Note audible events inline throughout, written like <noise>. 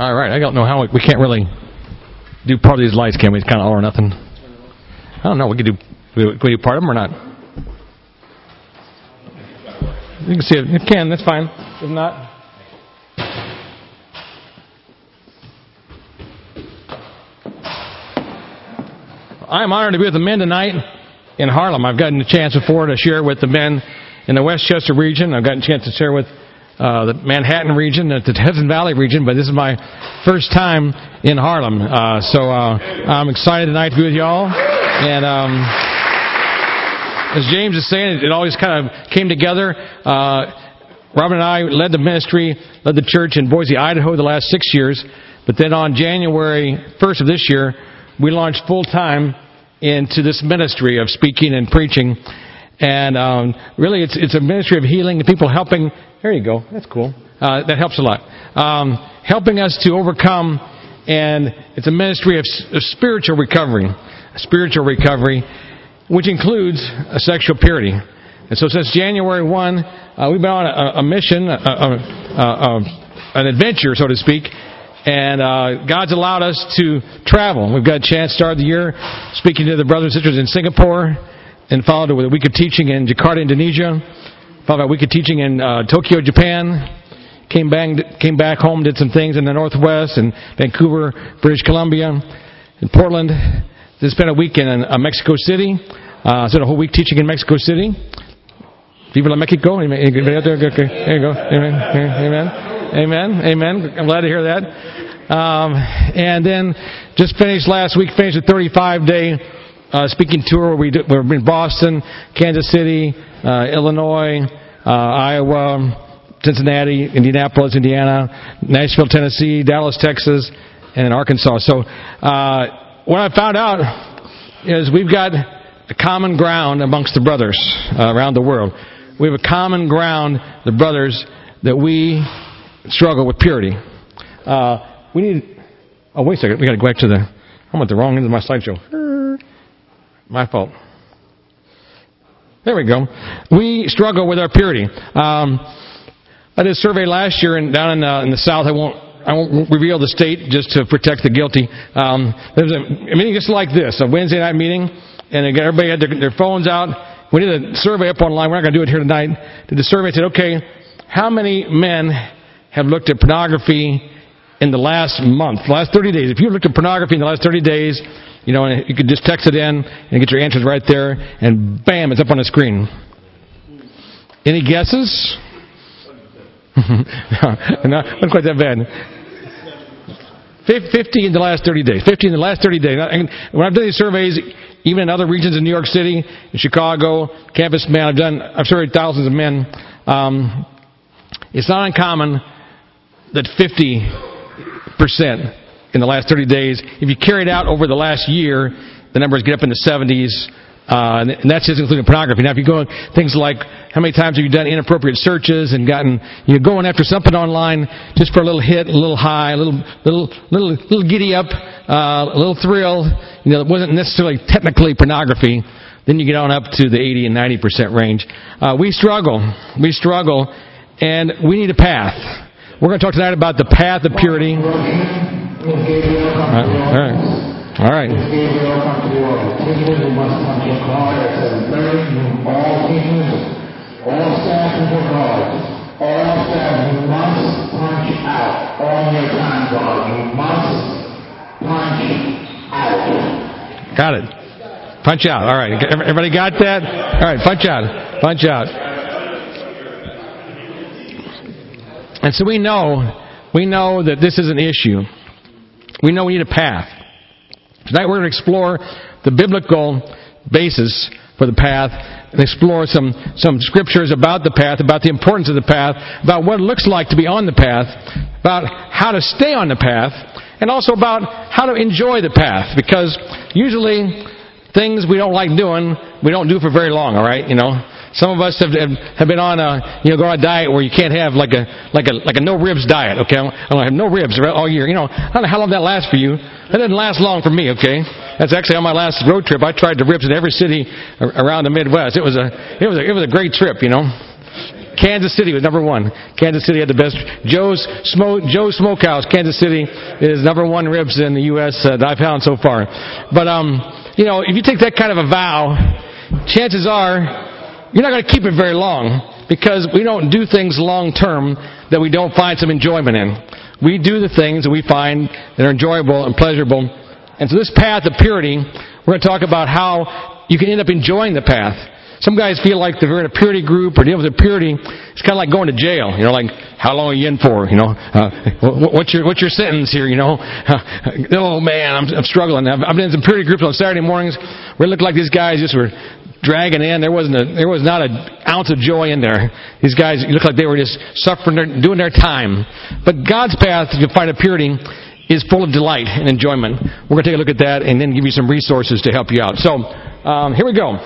All right. I don't know how we, we can't really do part of these lights, can we? It's kind of all or nothing. I don't know. We could do. Can we do part of them or not? You can see it. You can. That's fine. If not. I'm honored to be with the men tonight in Harlem. I've gotten a chance before to share with the men in the Westchester region. I've gotten a chance to share with uh, the Manhattan region, the Hudson Valley region, but this is my first time in Harlem. Uh, so uh, I'm excited tonight to be with y'all. And um, as James is saying, it always kind of came together. Uh, Robin and I led the ministry, led the church in Boise, Idaho the last six years. But then on January 1st of this year, we launched full time into this ministry of speaking and preaching. And um, really, it's, it's a ministry of healing, the people helping. There you go. That's cool. Uh, that helps a lot. Um, helping us to overcome, and it's a ministry of, of spiritual recovery, spiritual recovery, which includes sexual purity. And so, since January 1, uh, we've been on a, a mission, a, a, an adventure, so to speak, and uh, God's allowed us to travel. We've got a chance to start the year speaking to the brothers and sisters in Singapore, and followed with a week of teaching in Jakarta, Indonesia, a week of teaching in uh, Tokyo, Japan. Came back, came back home, did some things in the Northwest, and Vancouver, British Columbia, in Portland. Then spent a week in uh, Mexico City. Uh, spent a whole week teaching in Mexico City. Viva la Mexico. Anybody out there? Okay. There you go. Amen. Amen. Amen. Amen. I'm glad to hear that. Um, and then just finished last week, finished a 35 day uh, speaking tour we did, we're in Boston, Kansas City, uh, Illinois, uh, Iowa, Cincinnati, Indianapolis, Indiana, Nashville, Tennessee, Dallas, Texas, and Arkansas. So uh, what I found out is we've got a common ground amongst the brothers uh, around the world. We have a common ground, the brothers, that we struggle with purity. Uh, we need. Oh, wait a second. We got to go back to the. I'm at the wrong end of my slideshow. My fault. There we go. We struggle with our purity. Um, I did a survey last year in, down in, uh, in the South. I won't I won't reveal the state just to protect the guilty. Um, there was a, meeting just like this, a Wednesday night meeting, and again, everybody had their, their phones out. We did a survey up online. We're not going to do it here tonight. Did the survey said, okay, how many men have looked at pornography in the last month, last 30 days. If you looked at pornography in the last 30 days, you know, you could just text it in and get your answers right there, and bam, it's up on the screen. Any guesses? <laughs> not, not quite that bad. 50 in the last 30 days. 50 in the last 30 days. And when I've done these surveys, even in other regions in New York City, in Chicago, Campus Man, I've done, I've surveyed thousands of men. Um, it's not uncommon that 50% in the last 30 days, if you carry it out over the last year, the numbers get up in the 70s. Uh, and that's just including pornography. Now, if you go things like how many times have you done inappropriate searches and gotten you're going after something online just for a little hit, a little high, a little little little little giddy up, uh, a little thrill. You know, it wasn't necessarily technically pornography. Then you get on up to the 80 and 90 percent range. Uh, we struggle. We struggle, and we need a path. We're going to talk tonight about the path of purity. All right. All right. All staff before God. All staff, you must punch out all your time, God. You must punch out. Got it. Punch out. All right. Everybody got that? All right. Punch out. Punch out. And so we know, we know that this is an issue. We know we need a path. Tonight we're going to explore the biblical basis for the path and explore some, some scriptures about the path, about the importance of the path, about what it looks like to be on the path, about how to stay on the path, and also about how to enjoy the path. Because usually things we don't like doing, we don't do for very long, alright? You know, some of us have, have, been on a, you know, go on a diet where you can't have like a, like a, like a no ribs diet, okay? I don't have no ribs all year. You know, I don't know how long that lasts for you. That didn't last long for me, okay? That's actually on my last road trip. I tried the ribs in every city around the Midwest. It was a, it was a, it was a great trip, you know. Kansas City was number one. Kansas City had the best. Joe's Smoke, Joe's Smokehouse, Kansas City is number one ribs in the U.S. Uh, that I've found so far. But um, you know, if you take that kind of a vow, chances are you're not going to keep it very long because we don't do things long term that we don't find some enjoyment in. We do the things that we find that are enjoyable and pleasurable. And so this path of purity, we're going to talk about how you can end up enjoying the path. Some guys feel like they're in a purity group or dealing with a purity. It's kind of like going to jail. You know, like how long are you in for? You know, uh, what's your what's your sentence here? You know, uh, <laughs> oh man, I'm, I'm struggling. I've, I've been in some purity groups on Saturday mornings where it looked like these guys just were dragging in. There wasn't a, there was not an ounce of joy in there. These guys looked like they were just suffering, their, doing their time. But God's path to find a purity is full of delight and enjoyment. We're going to take a look at that and then give you some resources to help you out. So um, here we go.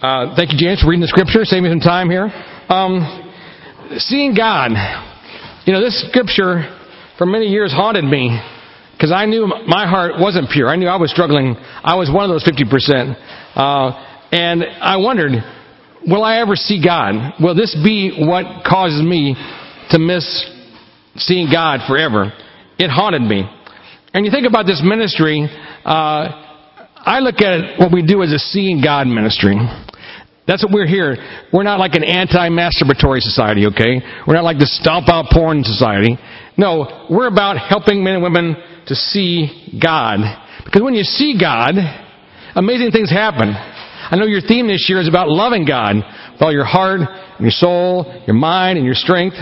Uh, thank you, James, for reading the scripture. Save me some time here. Um, seeing God. You know, this scripture for many years haunted me because I knew my heart wasn't pure. I knew I was struggling. I was one of those 50%. Uh, and I wondered, will I ever see God? Will this be what causes me to miss seeing God forever? It haunted me. And you think about this ministry, uh, I look at what we do as a seeing God ministry. That's what we're here. We're not like an anti-masturbatory society, okay? We're not like the stomp out porn society. No, we're about helping men and women to see God. Because when you see God, amazing things happen. I know your theme this year is about loving God with all your heart and your soul, your mind, and your strength.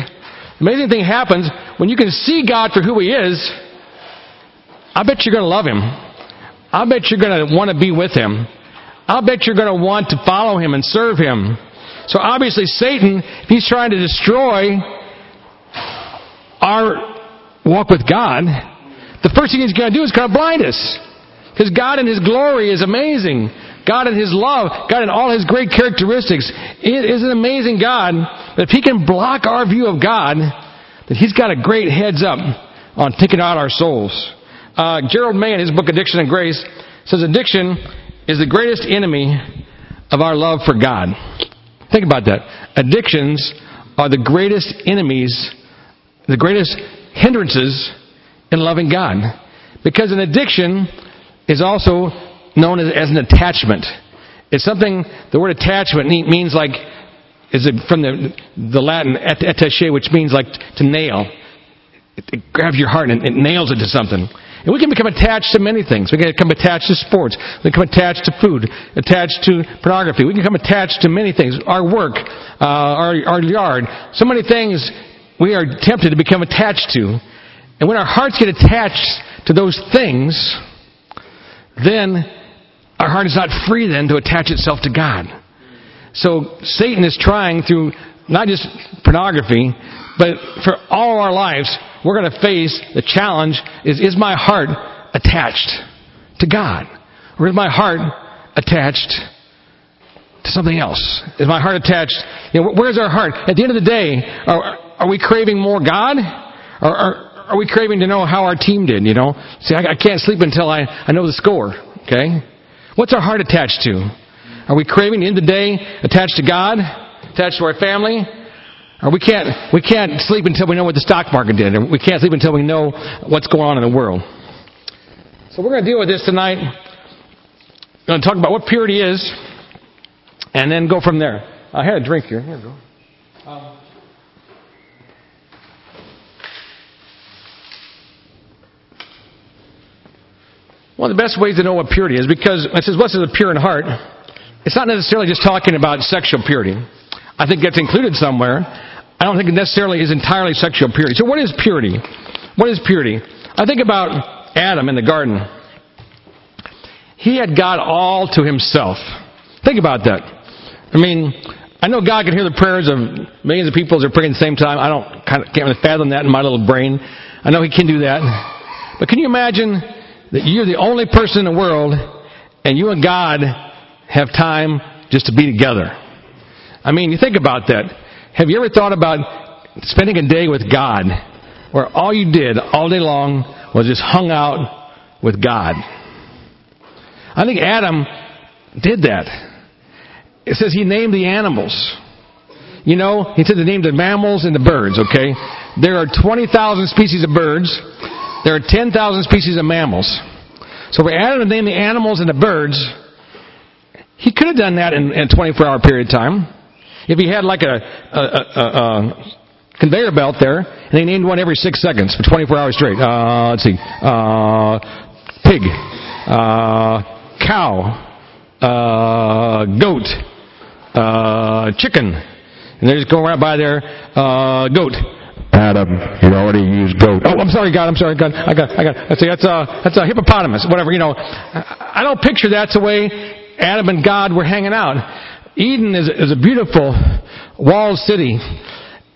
Amazing thing happens when you can see God for who He is. I bet you're going to love Him. I bet you're going to want to be with Him. I'll bet you're going to want to follow Him and serve Him. So obviously, Satan, if he's trying to destroy our walk with God, the first thing he's going to do is kind of blind us. Because God in His glory is amazing. God in His love, God in all His great characteristics, is an amazing God. But if He can block our view of God, then He's got a great heads up on taking out our souls. Uh, Gerald May, in his book Addiction and Grace, says addiction is the greatest enemy of our love for God. Think about that. Addictions are the greatest enemies, the greatest hindrances in loving God. Because an addiction is also known as, as an attachment. It's something, the word attachment means like, is it from the, the Latin attaché, which means like to nail. It, it grabs your heart and it nails it to something. And we can become attached to many things. We can become attached to sports. We can become attached to food, attached to pornography. We can become attached to many things. Our work, uh, our, our yard. So many things we are tempted to become attached to. And when our hearts get attached to those things, then our heart is not free then to attach itself to God. So Satan is trying through not just pornography, but for all our lives, we're going to face the challenge is, is my heart attached to God? Or is my heart attached to something else? Is my heart attached? You know, where's our heart? At the end of the day, are, are we craving more God? Or, are we craving to know how our team did, you know? See, I, I can't sleep until I, I know the score, okay? What's our heart attached to? Are we craving, in the day, attached to God? Attached to our family? Or we can't, we can't sleep until we know what the stock market did. Or we can't sleep until we know what's going on in the world. So we're going to deal with this tonight. We're going to talk about what purity is, and then go from there. I had a drink here. Here we go. Um, One of the best ways to know what purity is because it says, What's the pure in heart? It's not necessarily just talking about sexual purity. I think that's included somewhere. I don't think it necessarily is entirely sexual purity. So, what is purity? What is purity? I think about Adam in the garden. He had God all to himself. Think about that. I mean, I know God can hear the prayers of millions of people as they're praying at the same time. I don't kind of can't really fathom that in my little brain. I know He can do that. But can you imagine that you're the only person in the world and you and God have time just to be together. I mean, you think about that. Have you ever thought about spending a day with God where all you did all day long was just hung out with God? I think Adam did that. it says he named the animals. You know, he said to name the mammals and the birds, okay? There are 20,000 species of birds. There are 10,000 species of mammals. So for Adam to name the animals and the birds, he could have done that in, in a 24 hour period of time. If he had like a, a, a, a conveyor belt there, and he named one every six seconds for 24 hours straight. Uh, let's see. Uh, pig. Uh, cow. Uh, goat. Uh, chicken. And they're just going right by there. Uh, goat. Adam, you already used goat. Oh, I'm sorry, God. I'm sorry, God. I got, I got. That's a, that's a, that's a hippopotamus. Whatever, you know. I don't picture that's the way Adam and God were hanging out. Eden is, is a beautiful walled city.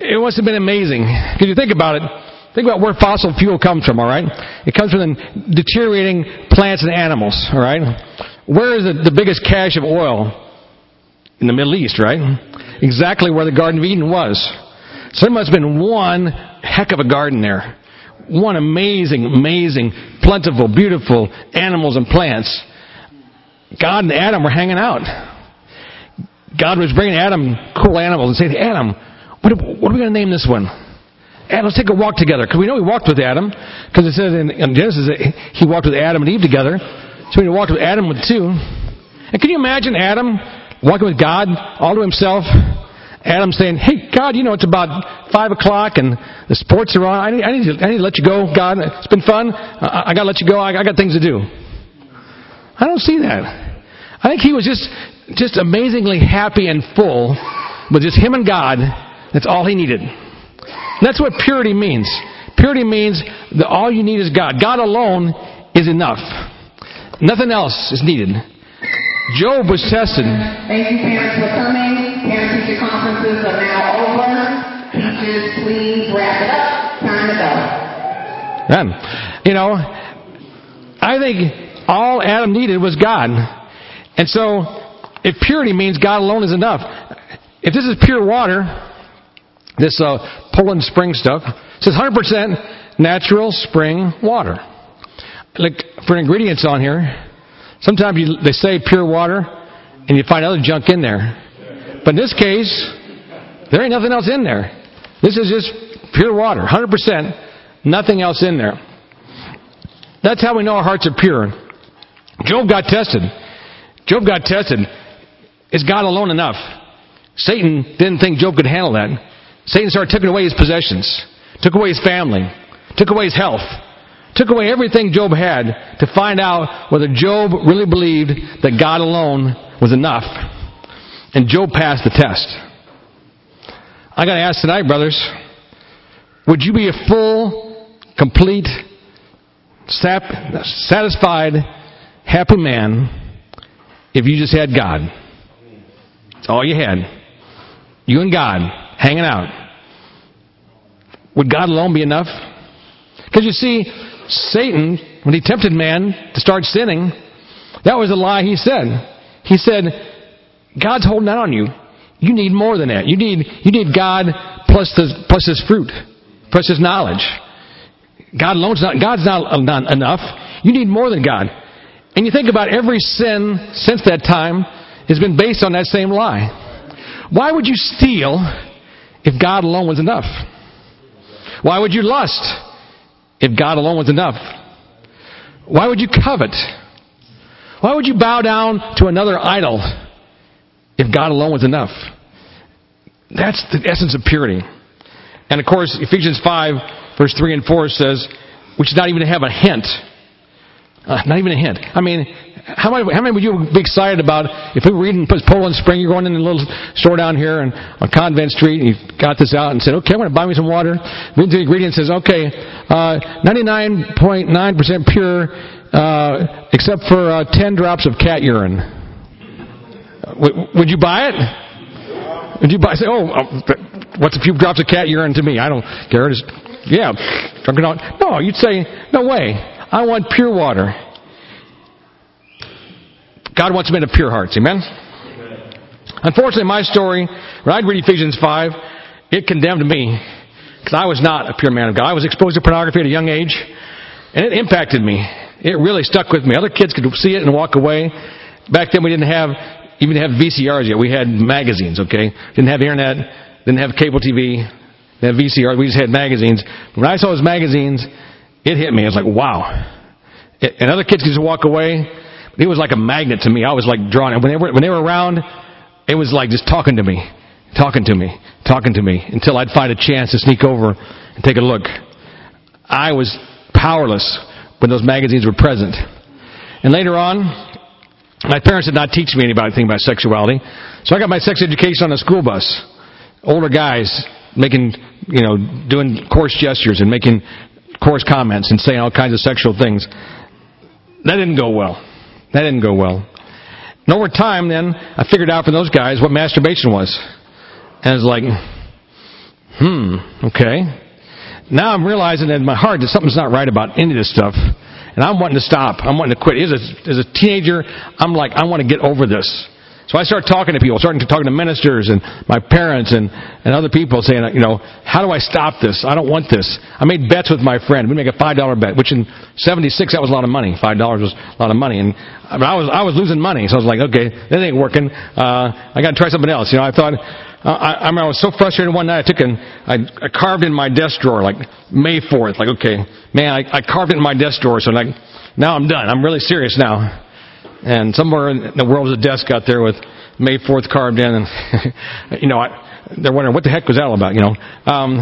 It must have been amazing. Because you think about it, think about where fossil fuel comes from, alright? It comes from the deteriorating plants and animals, alright? Where is the, the biggest cache of oil? In the Middle East, right? Exactly where the Garden of Eden was. So there must have been one heck of a garden there. One amazing, amazing, plentiful, beautiful animals and plants. God and Adam were hanging out. God was bringing Adam cool animals and saying, Adam, what, are we going to name this one? Adam, let's take a walk together. Because we know he walked with Adam. Because it says in, in Genesis that he walked with Adam and Eve together. So he walked with Adam with two. And can you imagine Adam walking with God all to himself? Adam saying, Hey, God, you know, it's about 5 o'clock and the sports are on. I need, I need, to, I need to let you go, God. It's been fun. I, I got to let you go. I, I got things to do. I don't see that. I think he was just, just amazingly happy and full with just him and God. That's all he needed. And that's what purity means. Purity means that all you need is God. God alone is enough. Nothing else is needed. Job was tested. Thank you, parents, for coming. Conferences are now over. Teachers, please wrap it up. Time to go. Man, you know, I think all Adam needed was God. And so, if purity means God alone is enough, if this is pure water, this uh, Poland spring stuff, it says 100% natural spring water. Like for ingredients on here, sometimes you, they say pure water, and you find other junk in there. But in this case, there ain't nothing else in there. This is just pure water, 100%, nothing else in there. That's how we know our hearts are pure. Job got tested. Job got tested. Is God alone enough? Satan didn't think Job could handle that. Satan started taking away his possessions, took away his family, took away his health, took away everything Job had to find out whether Job really believed that God alone was enough. And Job passed the test. I got to ask tonight, brothers, would you be a full, complete, satisfied, happy man if you just had God? It's all you had. You and God hanging out. Would God alone be enough? Because you see, Satan, when he tempted man to start sinning, that was a lie he said. He said, God's holding out on you. You need more than that. You need, you need God plus, the, plus His fruit, plus His knowledge. God alone's not, God's not, uh, not enough. You need more than God. And you think about every sin since that time has been based on that same lie. Why would you steal if God alone was enough? Why would you lust if God alone was enough? Why would you covet? Why would you bow down to another idol if God alone was enough? That's the essence of purity. And of course, Ephesians 5, verse 3 and 4 says, we should not even to have a hint. Uh, not even a hint. I mean, how many, how many would you be excited about if we were reading Poland Spring, you're going in a little store down here and on Convent Street, and you got this out and said, okay, I'm going to buy me some water. Read the ingredients says, okay, uh, 99.9% pure, uh, except for uh, 10 drops of cat urine. Would, you buy it? Would you buy? Say, oh, um, what's a few drops of cat urine to me? I don't care. Just yeah, drunk it out. No, you'd say, no way. I want pure water. God wants men of pure hearts. Amen? Unfortunately, my story, when I'd read Ephesians 5, it condemned me. Because I was not a pure man of God. I was exposed to pornography at a young age, and it impacted me. It really stuck with me. Other kids could see it and walk away. Back then, we didn't have even have VCRs yet. We had magazines, okay? Didn't have internet, didn't have cable TV, didn't have VCR. We just had magazines. When I saw those magazines, it hit me. I was like, wow. And other kids could just walk away. But It was like a magnet to me. I was like drawn. When they were, when they were around, it was like just talking to me, talking to me, talking to me until I'd find a chance to sneak over and take a look. I was powerless when those magazines were present. And later on, my parents did not teach me anything about sexuality. So I got my sex education on a school bus. Older guys making, you know, doing coarse gestures and making coarse comments and saying all kinds of sexual things. That didn't go well. That didn't go well. And over time, then, I figured out from those guys what masturbation was. And I was like, hmm, okay. Now I'm realizing in my heart that something's not right about any of this stuff. And I'm wanting to stop. I'm wanting to quit. As a, as a teenager, I'm like, I want to get over this. So I start talking to people, starting to talking to ministers and my parents and, and other people saying, you know, how do I stop this? I don't want this. I made bets with my friend. We make a $5 bet, which in 76, that was a lot of money. $5 was a lot of money. And I, mean, I was, I was losing money. So I was like, okay, that ain't working. Uh, I got to try something else. You know, I thought, uh, I, I, mean, I was so frustrated one night. I took and I, I carved in my desk drawer like May 4th. Like, okay, man, I, I carved it in my desk drawer. So like, now I'm done. I'm really serious now. And somewhere in the world is a desk out there with May 4th carved in, and <laughs> you know, I, they're wondering what the heck was that all about. You know, um,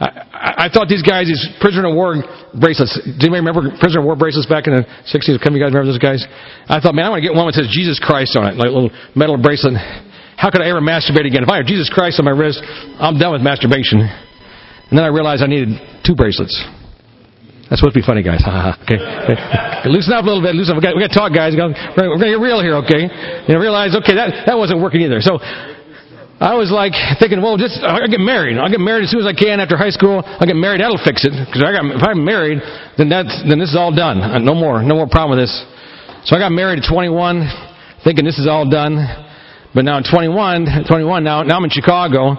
I, I thought these guys, these prisoner of war bracelets. Do you remember prisoner of war bracelets back in the 60s? Come, you guys remember those guys? I thought, man, I want to get one that says Jesus Christ on it, like a little metal bracelet. How could I ever masturbate again? If I have Jesus Christ on my wrist, I'm done with masturbation. And then I realized I needed two bracelets. That's supposed to be funny, guys. <laughs> okay. <laughs> Loosen up a little bit. Loosen up. We got, we got to talk, guys. We're going to get real here, okay? And I realized, okay, that, that wasn't working either. So I was like thinking, well, just I'll get married. I'll get married as soon as I can after high school. I'll get married. That'll fix it. Because if I'm married, then that's then this is all done. Uh, no more, no more problem with this. So I got married at 21, thinking this is all done. But now I'm 21, 21 now, now I'm in Chicago,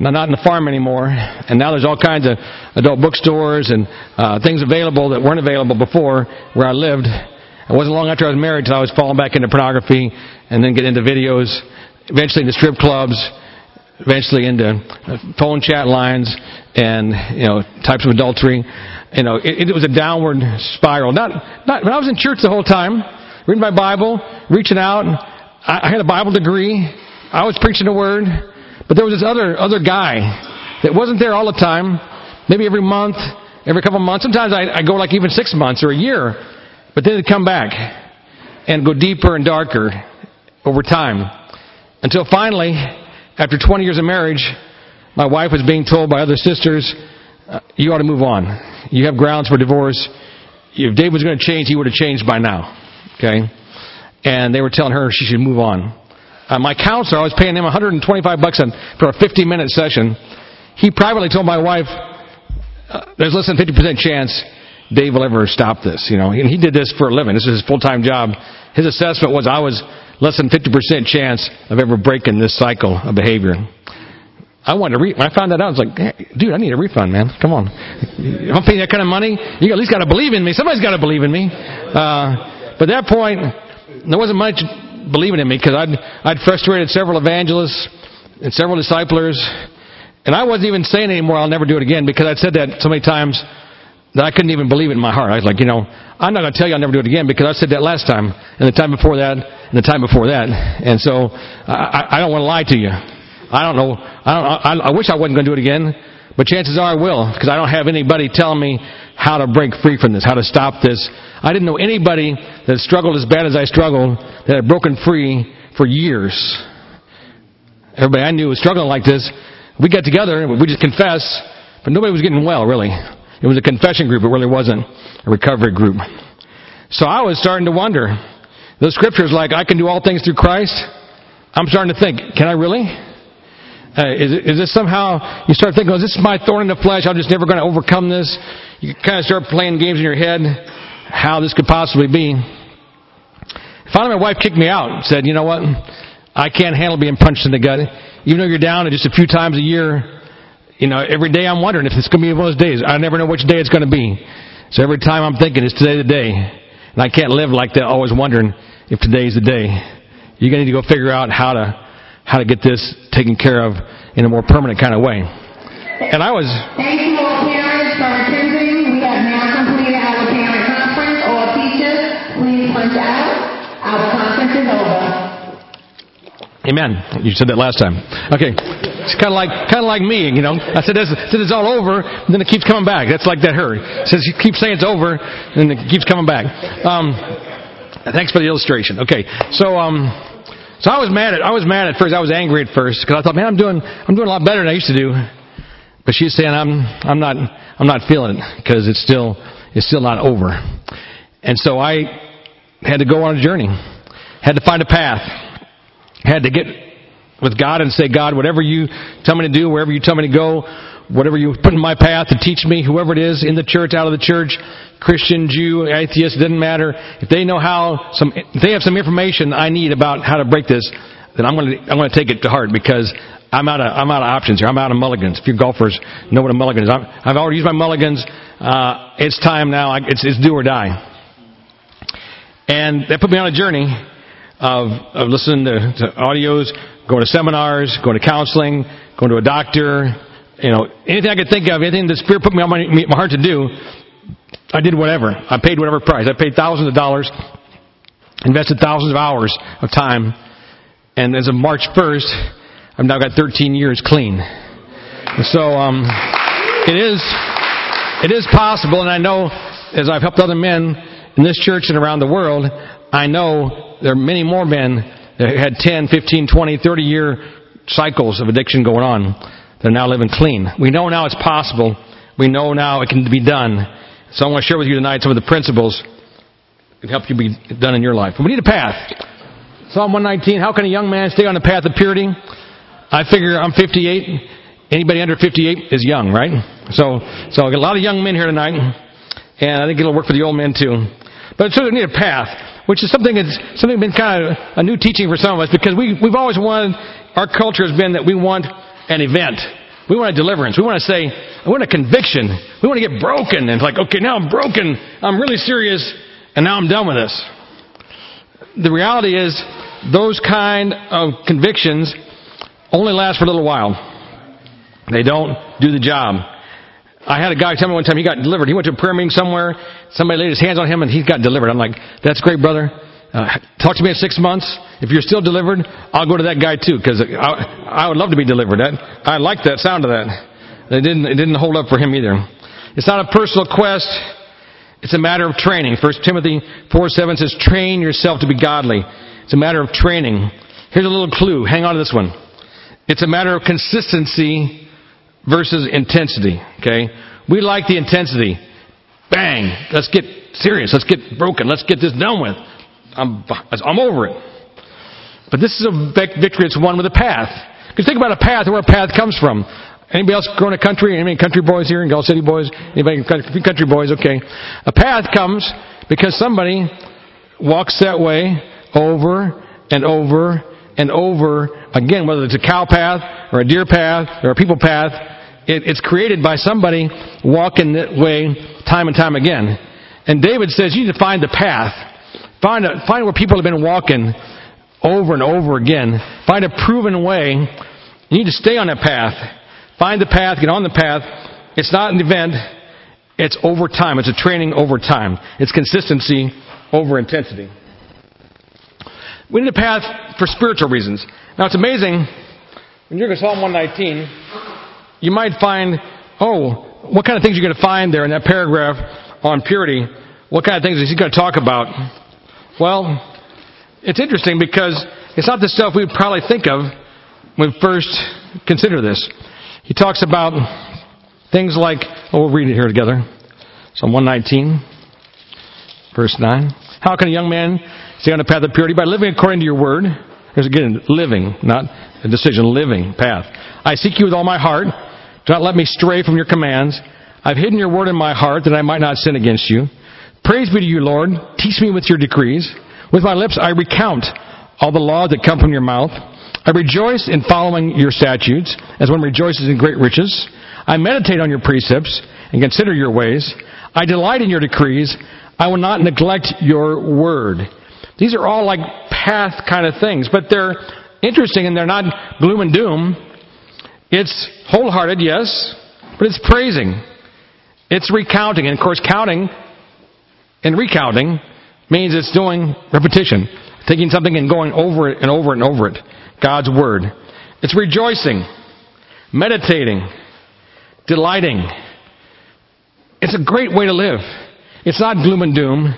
not in the farm anymore, and now there's all kinds of adult bookstores and uh, things available that weren't available before where I lived. It wasn't long after I was married till I was falling back into pornography and then get into videos, eventually into strip clubs, eventually into uh, phone chat lines and you know types of adultery. You know, it, it was a downward spiral. Not, not when I was in church the whole time, reading my Bible, reaching out I had a Bible degree. I was preaching the word. But there was this other, other guy that wasn't there all the time. Maybe every month, every couple of months. Sometimes I, I go like even six months or a year. But then it'd come back and go deeper and darker over time. Until finally, after 20 years of marriage, my wife was being told by other sisters, uh, you ought to move on. You have grounds for divorce. If Dave was going to change, he would have changed by now. Okay? and they were telling her she should move on. Uh, my counselor, I was paying him 125 bucks for a 50 minute session. He privately told my wife, uh, "There's less than 50 percent chance Dave will ever stop this." You know, and he did this for a living. This is his full time job. His assessment was I was less than 50 percent chance of ever breaking this cycle of behavior. I wanted to re- when I found that out, I was like, hey, dude, I need a refund, man. Come on. If I'm paying that kind of money, you at least got to believe in me. Somebody's got to believe in me. Uh, but at that point, there wasn't much believing in me because I'd, I'd frustrated several evangelists and several disciplers. And I wasn't even saying anymore, I'll never do it again because I'd said that so many times that I couldn't even believe it in my heart. I was like, you know, I'm not going to tell you I'll never do it again because I said that last time and the time before that and the time before that. And so I, I don't want to lie to you. I don't know. I, don't, I, I wish I wasn't going to do it again, but chances are I will because I don't have anybody telling me how to break free from this, how to stop this. I didn't know anybody that struggled as bad as I struggled that had broken free for years. Everybody I knew was struggling like this. We got together and we just confessed, but nobody was getting well, really. It was a confession group. It really wasn't a recovery group. So I was starting to wonder. Those scriptures like, I can do all things through Christ. I'm starting to think, can I really? Uh, is, is this somehow, you start thinking, oh, is this my thorn in the flesh? I'm just never going to overcome this you kind of start playing games in your head how this could possibly be. Finally, my wife kicked me out and said, You know what? I can't handle being punched in the gut. Even though you're down just a few times a year, you know, every day I'm wondering if it's going to be one of those days. I never know which day it's going to be. So every time I'm thinking, it's today the day. And I can't live like that, always wondering if today's the day. you're going to need to go figure out how to, how to get this taken care of in a more permanent kind of way. And I was, Amen. You said that last time. Okay. It's kind of like kind of like me, you know. I said, said it's all over, then it keeps coming back. That's like that herd. It says you keep saying it's over, and it keeps coming back. Um, thanks for the illustration. Okay. So um, so I was mad at I was mad at first. I was angry at first because I thought, man, I'm doing I'm doing a lot better than I used to do. But she's saying I'm I'm not I'm not feeling it because it's still it's still not over. And so I had to go on a journey. Had to find a path had to get with God and say, God, whatever you tell me to do, wherever you tell me to go, whatever you put in my path to teach me, whoever it is, in the church, out of the church, Christian, Jew, atheist, doesn't matter. If they know how, some, if they have some information I need about how to break this, then I'm going to, I'm going to take it to heart because I'm out of, I'm out of options here. I'm out of mulligans. If you golfers know what a mulligan is, I'm, I've already used my mulligans. Uh, it's time now. I, it's, it's do or die. And that put me on a journey of, of listening to, to audios, going to seminars, going to counseling, going to a doctor, you know, anything I could think of, anything the Spirit put me on my, my heart to do, I did whatever. I paid whatever price. I paid thousands of dollars, invested thousands of hours of time, and as of March 1st, I've now got 13 years clean. So, um, it is, it is possible, and I know as I've helped other men in this church and around the world, I know there are many more men that had 10, 15, 20, 30 year cycles of addiction going on that are now living clean. We know now it's possible. We know now it can be done. So I want to share with you tonight some of the principles that help you be done in your life. But we need a path. Psalm 119, how can a young man stay on the path of purity? I figure I'm 58. Anybody under 58 is young, right? So, so I got a lot of young men here tonight, and I think it'll work for the old men too. But so we need a path, which is something that's something been kind of a new teaching for some of us because we we've always wanted. Our culture has been that we want an event. We want a deliverance. We want to say, I want a conviction. We want to get broken. And it's like, okay, now I'm broken. I'm really serious. And now I'm done with this. The reality is, those kind of convictions only last for a little while. They don't do the job. I had a guy tell me one time he got delivered. He went to a prayer meeting somewhere. Somebody laid his hands on him and he got delivered. I'm like, that's great, brother. Uh, talk to me in six months. If you're still delivered, I'll go to that guy too because I, I would love to be delivered. That, I like that sound of that. It didn't, it didn't hold up for him either. It's not a personal quest. It's a matter of training. 1 Timothy 4 7 says, train yourself to be godly. It's a matter of training. Here's a little clue. Hang on to this one. It's a matter of consistency versus intensity. Okay? We like the intensity. Bang! Let's get serious. Let's get broken. Let's get this done with. I'm, I'm over it. But this is a victory that's won with a path. Because think about a path, where a path comes from. Anybody else growing a country? Any country boys here? in Gulf City boys? Anybody country boys? Okay. A path comes because somebody walks that way over and over and over again, whether it's a cow path or a deer path or a people path, it, it's created by somebody walking that way time and time again. And David says you need to find the path. Find, a, find where people have been walking over and over again. Find a proven way. You need to stay on that path. Find the path, get on the path. It's not an event. It's over time. It's a training over time. It's consistency over intensity. We need a path for spiritual reasons. Now it's amazing. When you look at Psalm 119, you might find, oh, what kind of things are you're going to find there in that paragraph on purity? What kind of things is he going to talk about? Well, it's interesting because it's not the stuff we would probably think of when first consider this. He talks about things like, oh, we'll read it here together. Psalm 119, verse 9. How can a young man stay on the path of purity? By living according to your word. There's again, living, not a decision, living path. I seek you with all my heart. Do not let me stray from your commands. I've hidden your word in my heart that I might not sin against you. Praise be to you, Lord. Teach me with your decrees. With my lips I recount all the laws that come from your mouth. I rejoice in following your statutes, as one rejoices in great riches. I meditate on your precepts and consider your ways. I delight in your decrees. I will not neglect your word. These are all like path kind of things, but they're interesting and they're not gloom and doom. It's wholehearted, yes, but it's praising. It's recounting. And of course, counting and recounting means it's doing repetition, taking something and going over it and over and over it. God's Word. It's rejoicing, meditating, delighting. It's a great way to live. It's not gloom and doom.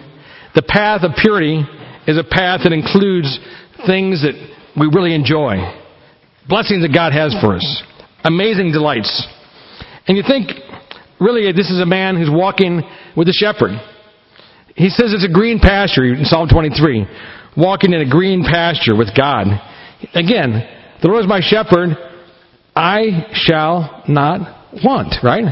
The path of purity is a path that includes things that we really enjoy. Blessings that God has for us. Amazing delights. And you think, really, this is a man who's walking with a shepherd. He says it's a green pasture in Psalm 23. Walking in a green pasture with God. Again, the Lord is my shepherd. I shall not want, right?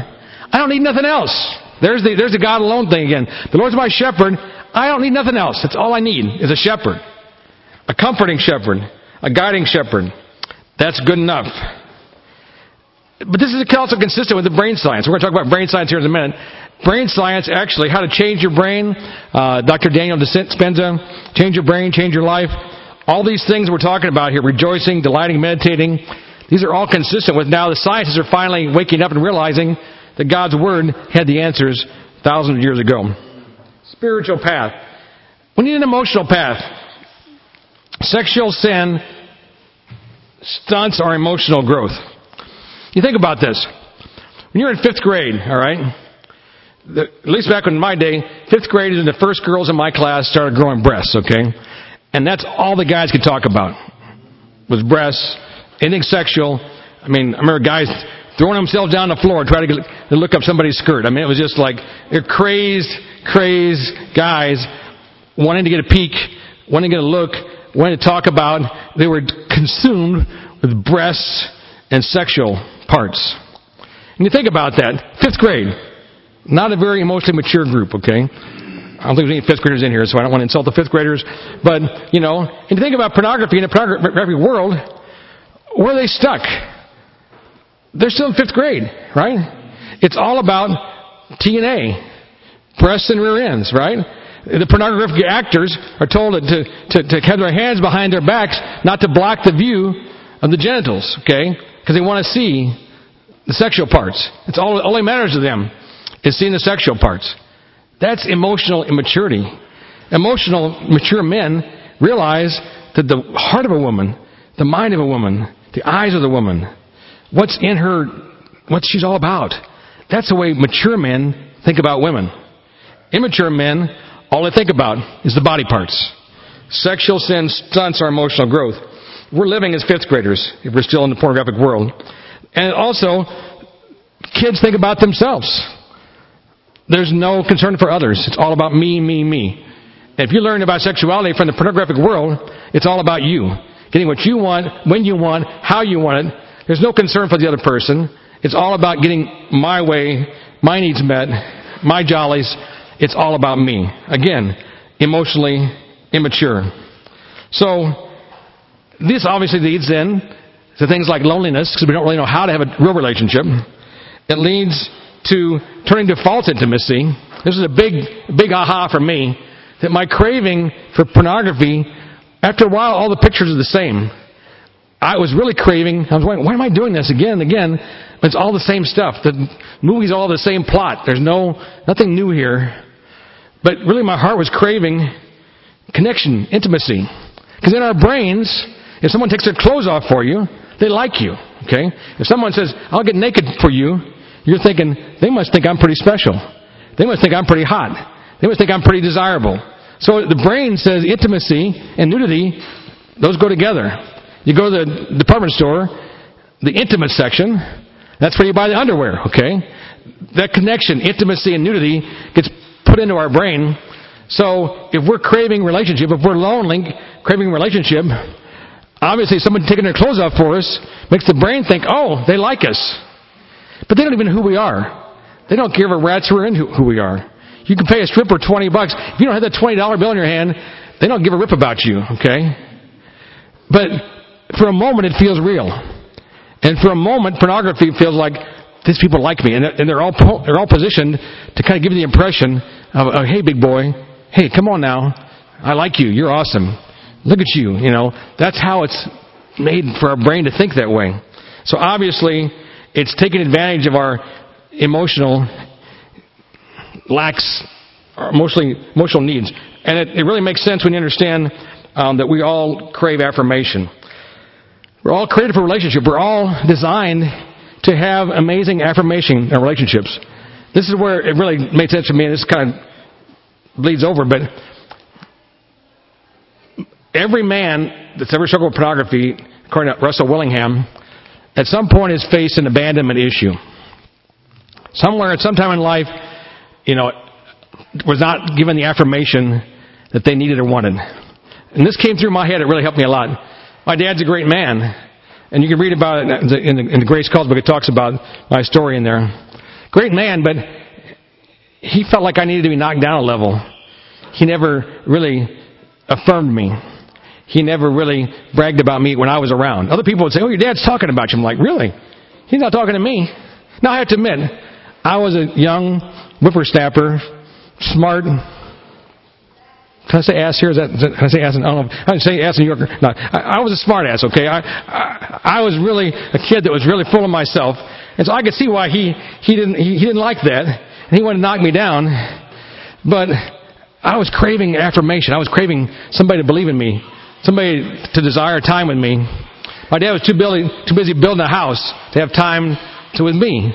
I don't need nothing else. There's the, there's the God alone thing again. The Lord's my shepherd. I don't need nothing else. That's all I need is a shepherd. A comforting shepherd. A guiding shepherd. That's good enough. But this is also consistent with the brain science. We're going to talk about brain science here in a minute. Brain science, actually, how to change your brain. Uh, Dr. Daniel Dispenza, change your brain, change your life. All these things we're talking about here, rejoicing, delighting, meditating, these are all consistent with now the scientists are finally waking up and realizing that God's Word had the answers thousands of years ago. Spiritual path. We need an emotional path. Sexual sin stunts our emotional growth. You think about this. When you're in fifth grade, all right, the, at least back in my day, fifth grade is the first girls in my class started growing breasts, okay? And that's all the guys could talk about was breasts, anything sexual. I mean, I remember guys throwing themselves down the floor trying to, to look up somebody's skirt. I mean, it was just like they're crazed, crazed guys wanting to get a peek, wanting to get a look, wanting to talk about. They were consumed with breasts and sexual parts. And you think about that, fifth grade, not a very emotionally mature group, okay? I don't think there's any fifth graders in here, so I don't want to insult the fifth graders. But, you know, and you think about pornography in the pornography world, where are they stuck? They're still in fifth grade, right? It's all about TNA, breasts and rear ends, right? The pornographic actors are told to, to, to have their hands behind their backs, not to block the view of the genitals, okay? Because they want to see the sexual parts. It's all, all that matters to them is seeing the sexual parts. That's emotional immaturity. Emotional, mature men realize that the heart of a woman, the mind of a woman, the eyes of the woman, what's in her, what she's all about. That's the way mature men think about women. Immature men, all they think about is the body parts. Sexual sin stunts our emotional growth. We're living as fifth graders if we're still in the pornographic world. And also, kids think about themselves. There's no concern for others. It's all about me, me, me. If you learn about sexuality from the pornographic world, it's all about you. Getting what you want, when you want, how you want it. There's no concern for the other person. It's all about getting my way, my needs met, my jollies. It's all about me. Again, emotionally immature. So, this obviously leads then to things like loneliness, because we don't really know how to have a real relationship. It leads to turning to false intimacy. This is a big, big aha for me that my craving for pornography, after a while, all the pictures are the same. I was really craving, I was wondering, why am I doing this again and again? But it's all the same stuff. The movie's all the same plot. There's no, nothing new here. But really my heart was craving connection, intimacy. Because in our brains, if someone takes their clothes off for you, they like you. Okay? If someone says, I'll get naked for you, you're thinking, they must think I'm pretty special. They must think I'm pretty hot. They must think I'm pretty desirable. So the brain says intimacy and nudity, those go together. You go to the department store, the intimate section, that's where you buy the underwear, okay? That connection, intimacy and nudity, gets put into our brain. So if we're craving relationship, if we're lonely, craving relationship, obviously someone taking their clothes off for us makes the brain think, oh, they like us. But they don't even know who we are. They don't give a rat's rear end who we are. You can pay a stripper 20 bucks. If you don't have that $20 bill in your hand, they don't give a rip about you, okay? But for a moment, it feels real. And for a moment, pornography feels like these people like me. And they're all, po- they're all positioned to kind of give you the impression of, oh, hey, big boy, hey, come on now. I like you. You're awesome. Look at you, you know. That's how it's made for our brain to think that way. So obviously, it's taking advantage of our emotional lacks, our emotionally, emotional needs. And it, it really makes sense when you understand um, that we all crave affirmation. We're all created for relationship. We're all designed to have amazing affirmation in relationships. This is where it really made sense to me, and this kind of bleeds over, but every man that's ever struggled with pornography, according to Russell Willingham, at some point has faced an abandonment issue. Somewhere at some time in life, you know, was not given the affirmation that they needed or wanted. And this came through my head. It really helped me a lot. My dad's a great man. And you can read about it in the, in the Grace Calls book. It talks about my story in there. Great man, but he felt like I needed to be knocked down a level. He never really affirmed me. He never really bragged about me when I was around. Other people would say, Oh, your dad's talking about you. I'm like, Really? He's not talking to me. Now, I have to admit, I was a young whippersnapper, smart. Can I say ass here? Is that, can I say ass? In, I don't know. I say ass in New York. No, I, I was a smart ass. Okay, I, I I was really a kid that was really full of myself, and so I could see why he he didn't he, he didn't like that, and he wanted to knock me down. But I was craving affirmation. I was craving somebody to believe in me, somebody to desire time with me. My dad was too busy too busy building a house to have time to with me,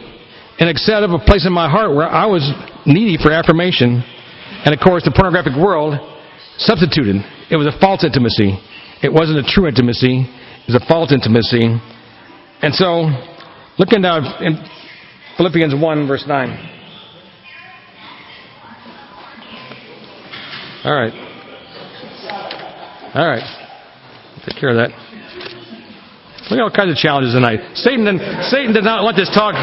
and instead of a place in my heart where I was needy for affirmation, and of course the pornographic world substituted. It was a false intimacy. It wasn't a true intimacy. It was a false intimacy. And so, looking down in Philippians 1, verse 9. All right. All right. Take care of that. We got all kinds of challenges tonight. Satan, Satan does not want this talk.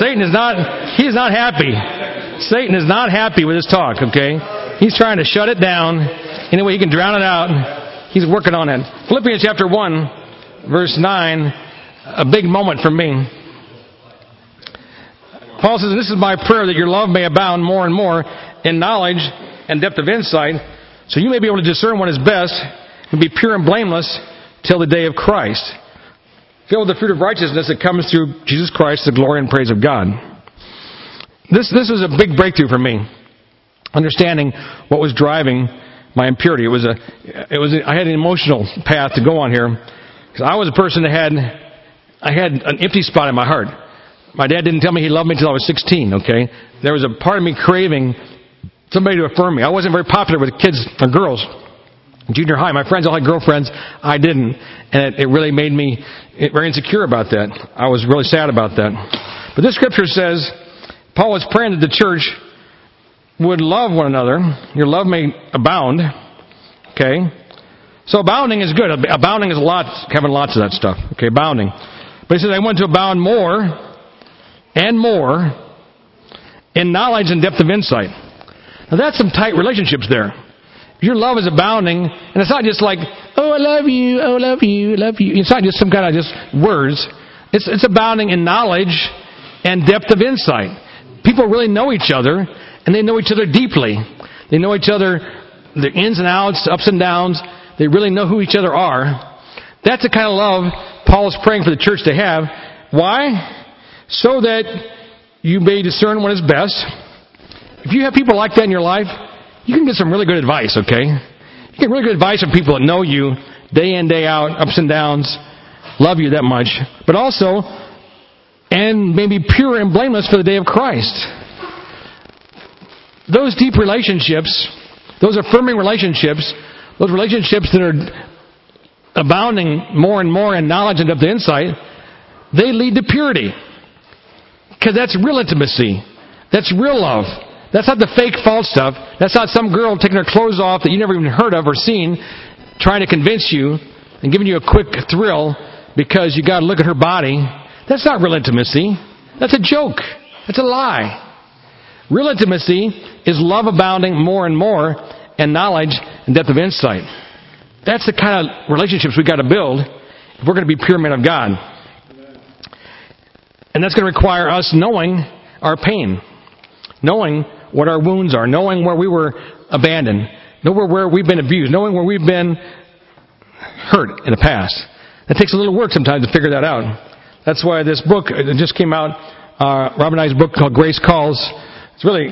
Satan is not, he is not happy. Satan is not happy with this talk, okay? He's trying to shut it down. Any way he can drown it out, he's working on it. Philippians chapter 1, verse 9, a big moment for me. Paul says, This is my prayer that your love may abound more and more in knowledge and depth of insight, so you may be able to discern what is best and be pure and blameless till the day of Christ. Filled with the fruit of righteousness that comes through Jesus Christ, the glory and praise of God. This, this was a big breakthrough for me understanding what was driving my impurity. It was a, it was a, I had an emotional path to go on here because I was a person that had, I had an empty spot in my heart. My dad didn't tell me he loved me until I was 16. Okay, there was a part of me craving somebody to affirm me. I wasn't very popular with kids or girls. Junior high, my friends all had girlfriends. I didn't, and it, it really made me very insecure about that. I was really sad about that. But this scripture says, Paul was praying that the church would love one another, your love may abound. Okay? So abounding is good. Abounding is a lot, having lots of that stuff. Okay, abounding. But he says, I want to abound more and more in knowledge and depth of insight. Now that's some tight relationships there. Your love is abounding, and it's not just like, oh, I love you, oh, I love you, I love you. It's not just some kind of just words. It's, it's abounding in knowledge and depth of insight. People really know each other, and they know each other deeply. They know each other, the ins and outs, ups and downs. They really know who each other are. That's the kind of love Paul is praying for the church to have. Why? So that you may discern what is best. If you have people like that in your life, you can get some really good advice, okay? You get really good advice from people that know you day in, day out, ups and downs, love you that much, but also, and maybe pure and blameless for the day of Christ those deep relationships, those affirming relationships, those relationships that are abounding more and more in knowledge and depth of insight, they lead to purity. Because that's real intimacy. That's real love. That's not the fake false stuff. That's not some girl taking her clothes off that you never even heard of or seen, trying to convince you and giving you a quick thrill because you got to look at her body. That's not real intimacy. That's a joke. That's a lie. Real intimacy is love abounding more and more and knowledge and depth of insight. That's the kind of relationships we've got to build if we're going to be pure men of God. And that's going to require us knowing our pain, knowing what our wounds are, knowing where we were abandoned, knowing where we've been abused, knowing where we've been hurt in the past. It takes a little work sometimes to figure that out. That's why this book it just came out, uh, Robin I's book called Grace Calls. It's really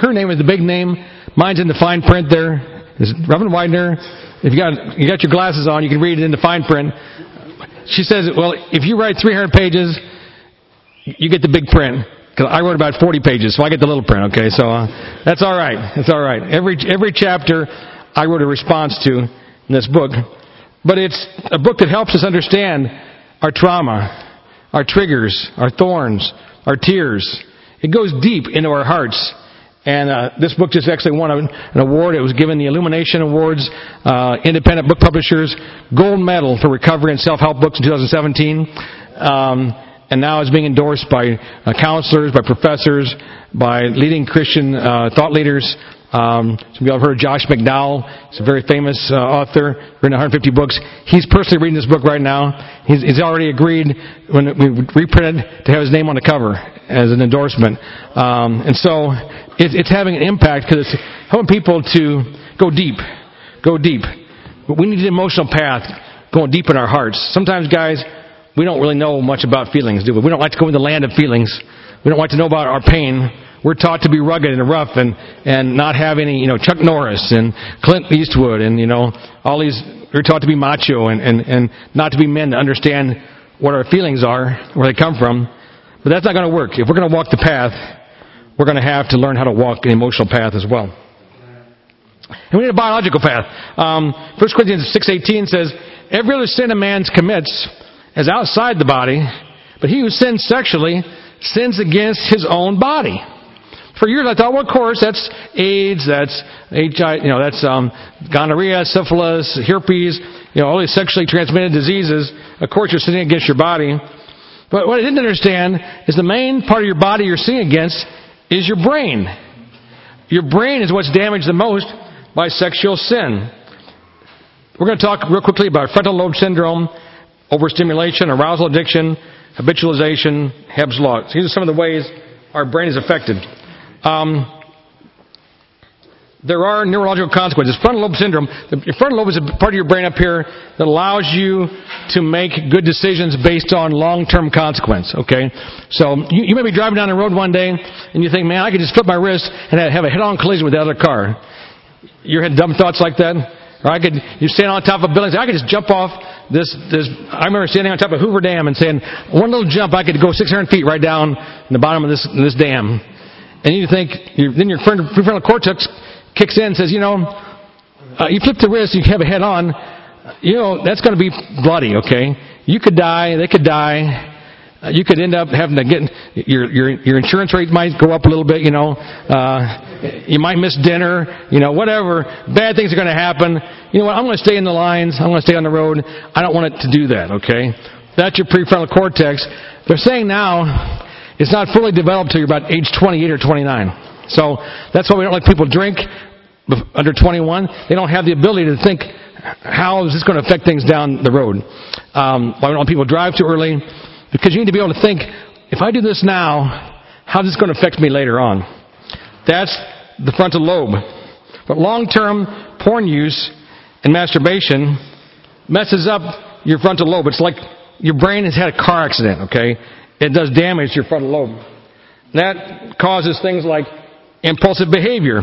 her name is the big name. Mine's in the fine print there. It's Robin Weidner. If you got you got your glasses on, you can read it in the fine print. She says, well, if you write 300 pages, you get the big print. I wrote about 40 pages, so I get the little print. Okay, so uh, that's all right. That's all right. Every every chapter, I wrote a response to in this book, but it's a book that helps us understand our trauma, our triggers, our thorns, our tears. It goes deep into our hearts. And uh, this book just actually won an award. It was given the Illumination Awards, uh, Independent Book Publishers Gold Medal for Recovery and Self-Help Books in 2017. Um, and now it's being endorsed by uh, counselors, by professors, by leading Christian uh, thought leaders. Um, some of you have heard of Josh McDowell. He's a very famous uh, author, written 150 books. He's personally reading this book right now. He's, he's already agreed when we reprinted to have his name on the cover as an endorsement. Um, and so it, it's having an impact because it's helping people to go deep, go deep. But we need an emotional path going deep in our hearts. Sometimes, guys, we don't really know much about feelings, do we? We don't like to go in the land of feelings. We don't like to know about our pain. We're taught to be rugged and rough and, and not have any, you know, Chuck Norris and Clint Eastwood and, you know, all these, we're taught to be macho and, and, and not to be men to understand what our feelings are, where they come from. But that's not going to work. If we're going to walk the path, we're going to have to learn how to walk an emotional path as well. And we need a biological path. Um, 1 Corinthians 6.18 says, Every other sin a man commits is outside the body, but he who sins sexually sins against his own body. For years I thought, well, of course, that's AIDS, that's HIV, you know, that's um, gonorrhea, syphilis, herpes, you know, all these sexually transmitted diseases. Of course, you're sinning against your body. But what I didn't understand is the main part of your body you're sinning against is your brain. Your brain is what's damaged the most by sexual sin. We're going to talk real quickly about frontal lobe syndrome overstimulation, arousal addiction, habitualization, Hebb's law. These are some of the ways our brain is affected. Um, there are neurological consequences. Frontal lobe syndrome, the frontal lobe is a part of your brain up here that allows you to make good decisions based on long-term consequence, okay? So you, you may be driving down the road one day and you think, man, I could just flip my wrist and have a head-on collision with the other car. You had dumb thoughts like that? Or I could, you stand on top of a building, I could just jump off this, this, I remember standing on top of Hoover Dam and saying, one little jump, I could go 600 feet right down in the bottom of this, this dam. And you think, then your prefrontal cortex kicks in and says, you know, uh, you flip the wrist, you have a head on, you know, that's going to be bloody, okay? You could die, they could die, uh, you could end up having to get your your your insurance rate might go up a little bit. You know, uh, you might miss dinner. You know, whatever bad things are going to happen. You know what? I'm going to stay in the lines. I'm going to stay on the road. I don't want it to do that. Okay, that's your prefrontal cortex. They're saying now it's not fully developed until you're about age 28 or 29. So that's why we don't let people drink under 21. They don't have the ability to think how is this going to affect things down the road. Um, why don't people drive too early because you need to be able to think, if I do this now, how's this going to affect me later on? That's the frontal lobe. But long-term porn use and masturbation messes up your frontal lobe. It's like your brain has had a car accident, okay? It does damage your frontal lobe. That causes things like impulsive behavior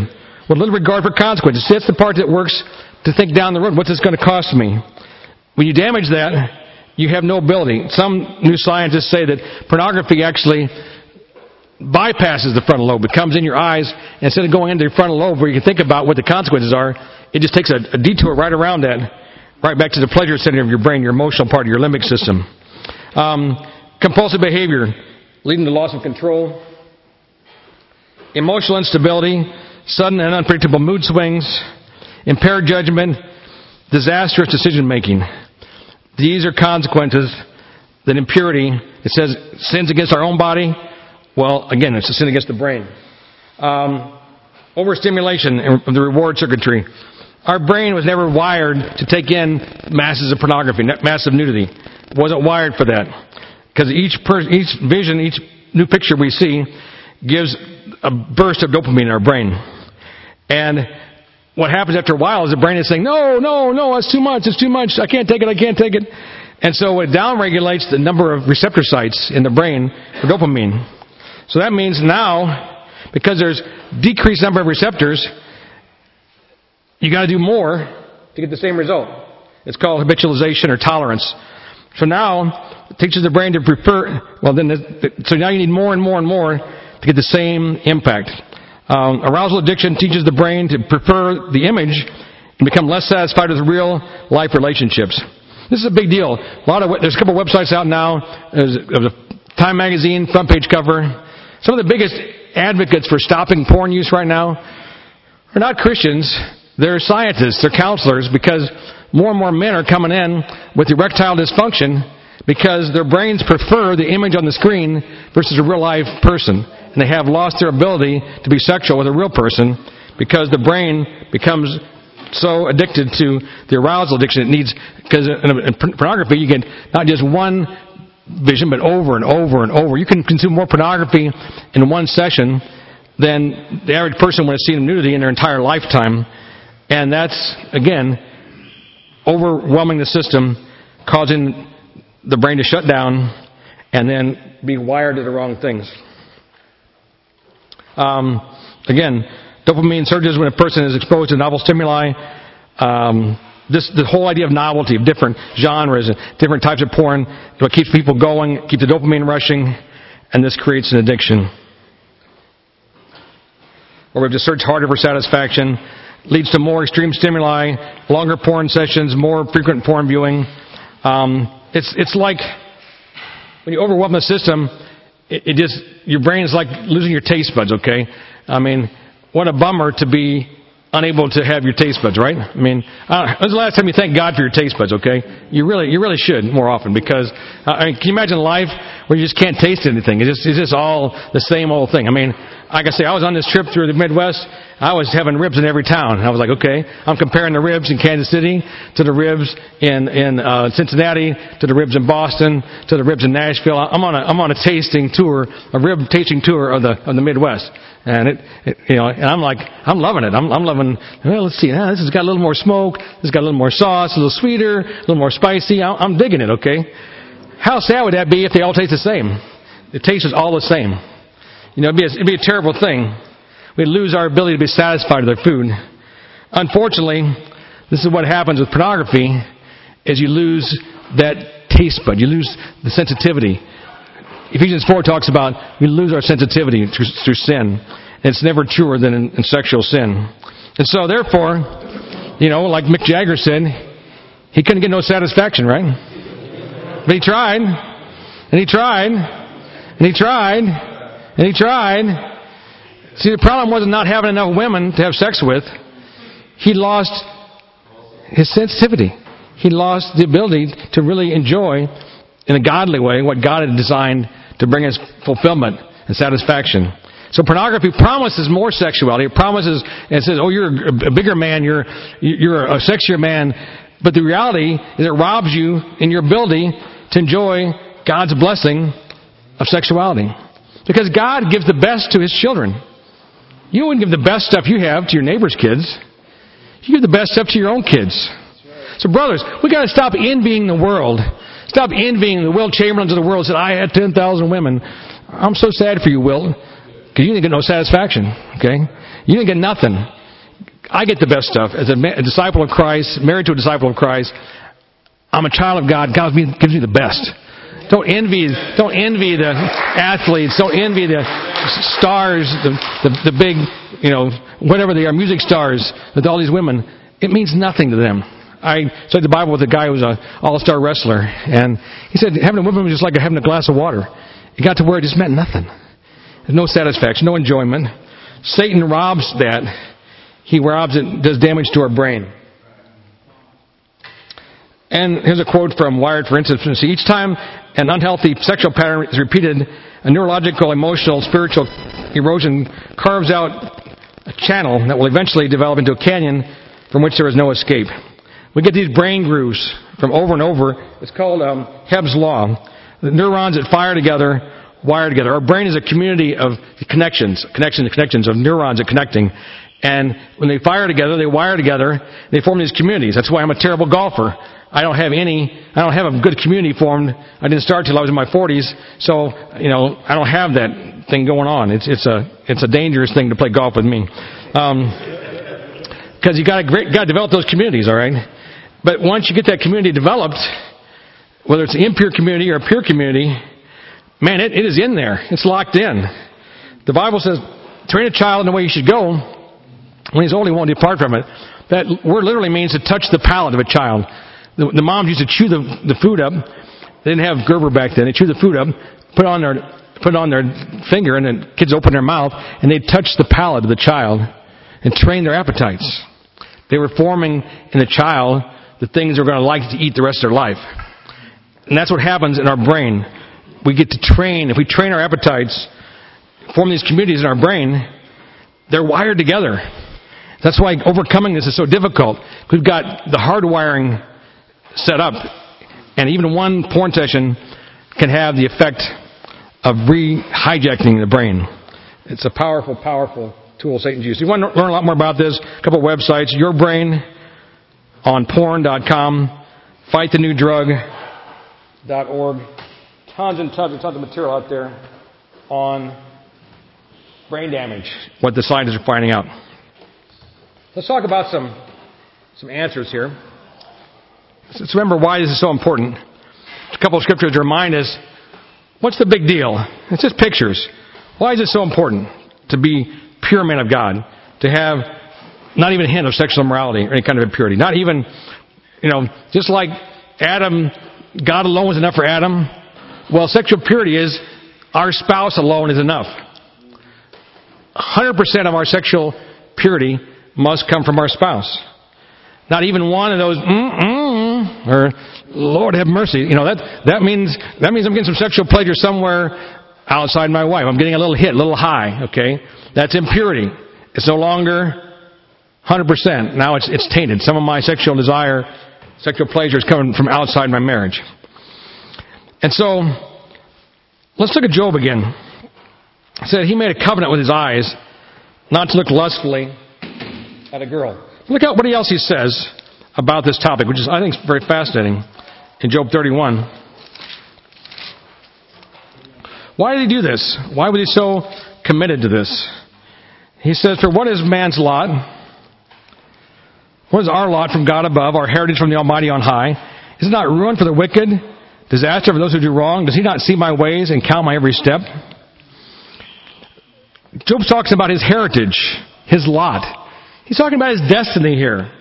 with little regard for consequences. That's the part that works to think down the road. What's this going to cost me? When you damage that, you have no ability. Some new scientists say that pornography actually bypasses the frontal lobe. It comes in your eyes, instead of going into your frontal lobe where you can think about what the consequences are, it just takes a, a detour right around that, right back to the pleasure center of your brain, your emotional part of your limbic system. Um, compulsive behavior, leading to loss of control. Emotional instability, sudden and unpredictable mood swings, impaired judgment, disastrous decision making. These are consequences that impurity, it says, sins against our own body. Well, again, it's a sin against the brain. Um, overstimulation of the reward circuitry. Our brain was never wired to take in masses of pornography, massive nudity. It wasn't wired for that. Because each, per- each vision, each new picture we see gives a burst of dopamine in our brain. And what happens after a while is the brain is saying, no, no, no, it's too much, it's too much, I can't take it, I can't take it. And so it downregulates the number of receptor sites in the brain for dopamine. So that means now, because there's decreased number of receptors, you gotta do more to get the same result. It's called habitualization or tolerance. So now, it teaches the brain to prefer, well then, so now you need more and more and more to get the same impact. Um, arousal addiction teaches the brain to prefer the image and become less satisfied with real life relationships. This is a big deal. A lot of there's a couple of websites out now. There's a Time magazine front page cover. Some of the biggest advocates for stopping porn use right now are not Christians. They're scientists. They're counselors because more and more men are coming in with erectile dysfunction because their brains prefer the image on the screen versus a real life person and they have lost their ability to be sexual with a real person because the brain becomes so addicted to the arousal addiction it needs because in pornography you get not just one vision but over and over and over. You can consume more pornography in one session than the average person would have seen nudity in their entire lifetime. And that's again overwhelming the system causing the brain to shut down and then be wired to the wrong things um, again, dopamine surges when a person is exposed to novel stimuli. Um, this, the whole idea of novelty, of different genres and different types of porn, what keeps people going, keeps the dopamine rushing, and this creates an addiction. Or we have to search harder for satisfaction, leads to more extreme stimuli, longer porn sessions, more frequent porn viewing. Um, it's, it's like when you overwhelm the system, it, it just, your brain is like losing your taste buds, okay? I mean, what a bummer to be unable to have your taste buds, right? I mean, uh, when's the last time you thank God for your taste buds? Okay, you really, you really should more often because uh, I mean, can you imagine life where you just can't taste anything? It's just, it's just all the same old thing. I mean, like I say, I was on this trip through the Midwest. I was having ribs in every town. I was like, okay, I'm comparing the ribs in Kansas City to the ribs in in uh, Cincinnati to the ribs in Boston to the ribs in Nashville. I'm on a I'm on a tasting tour, a rib tasting tour of the of the Midwest. And it, it, you know, and I'm like, I'm loving it. I'm, I'm loving, well, let's see, ah, this has got a little more smoke, this has got a little more sauce, a little sweeter, a little more spicy. I'm, I'm digging it, okay? How sad would that be if they all taste the same? The taste is all the same. You know, it'd be a, it'd be a terrible thing. We'd lose our ability to be satisfied with our food. Unfortunately, this is what happens with pornography, is you lose that taste bud. You lose the sensitivity. Ephesians 4 talks about we lose our sensitivity through, through sin. It's never truer than in, in sexual sin. And so, therefore, you know, like Mick Jagger said, he couldn't get no satisfaction, right? But he tried, and he tried, and he tried, and he tried. See, the problem wasn't not having enough women to have sex with. He lost his sensitivity. He lost the ability to really enjoy in a godly way what God had designed to bring us fulfillment and satisfaction. So pornography promises more sexuality. It promises and says, "Oh, you're a bigger man. You're you're a sexier man." But the reality is, it robs you in your ability to enjoy God's blessing of sexuality, because God gives the best to His children. You wouldn't give the best stuff you have to your neighbor's kids. You give the best stuff to your own kids. So, brothers, we got to stop envying the world Stop envying the Wilt Chamberlains of the world. Said, I had 10,000 women. I'm so sad for you, Will, because you didn't get no satisfaction. Okay? You didn't get nothing. I get the best stuff. As a, a disciple of Christ, married to a disciple of Christ, I'm a child of God. God gives me the best. Don't envy, don't envy the athletes. Don't envy the stars, the, the, the big, you know, whatever they are, music stars with all these women. It means nothing to them. I studied the Bible with a guy who was an all-star wrestler, and he said having a woman was just like having a glass of water. It got to where it just meant nothing. There's no satisfaction, no enjoyment. Satan robs that. He robs it, does damage to our brain. And here's a quote from Wired for Intimacy. Each time an unhealthy sexual pattern is repeated, a neurological, emotional, spiritual erosion carves out a channel that will eventually develop into a canyon from which there is no escape. We get these brain grooves from over and over. It's called um, Hebb's Law. The neurons that fire together wire together. Our brain is a community of connections, connections, connections of neurons that connecting. And when they fire together, they wire together, they form these communities. That's why I'm a terrible golfer. I don't have any, I don't have a good community formed. I didn't start till I was in my 40s, so, you know, I don't have that thing going on. It's, it's a, it's a dangerous thing to play golf with me. Um, cause you gotta, gotta develop those communities, alright? But once you get that community developed, whether it's an impure community or a pure community, man, it, it is in there. It's locked in. The Bible says, train a child in the way he should go. When he's old, he won't depart from it. That word literally means to touch the palate of a child. The, the moms used to chew the, the food up. They didn't have Gerber back then. They chew the food up, put on their, put on their finger, and then kids open their mouth, and they touch the palate of the child and train their appetites. They were forming in the child the things they're going to like to eat the rest of their life. And that's what happens in our brain. We get to train, if we train our appetites, form these communities in our brain, they're wired together. That's why overcoming this is so difficult. We've got the hard wiring set up, and even one porn session can have the effect of re-hijacking the brain. It's a powerful, powerful tool Satan's used. If you want to learn a lot more about this, a couple websites, Your Brain on porn.com, fightthenewdrug.org. Tons and tons and tons of material out there on brain damage, what the scientists are finding out. Let's talk about some, some answers here. Let's remember why this is so important. A couple of scriptures remind us what's the big deal? It's just pictures. Why is it so important to be pure men of God? To have not even a hint of sexual immorality or any kind of impurity. Not even, you know, just like Adam, God alone was enough for Adam. Well, sexual purity is our spouse alone is enough. 100% of our sexual purity must come from our spouse. Not even one of those, mm-mm, or Lord have mercy. You know, that, that means, that means I'm getting some sexual pleasure somewhere outside my wife. I'm getting a little hit, a little high, okay? That's impurity. It's no longer 100%. Now it's, it's tainted. Some of my sexual desire, sexual pleasure is coming from outside my marriage. And so, let's look at Job again. Said he made a covenant with his eyes not to look lustfully at a girl. Look at what else he says about this topic, which is, I think, is very fascinating in Job 31. Why did he do this? Why was he so committed to this? He says, For what is man's lot? What is our lot from God above, our heritage from the Almighty on high? Is it not ruin for the wicked, disaster for those who do wrong? Does he not see my ways and count my every step? Job talks about his heritage, his lot. He's talking about his destiny here.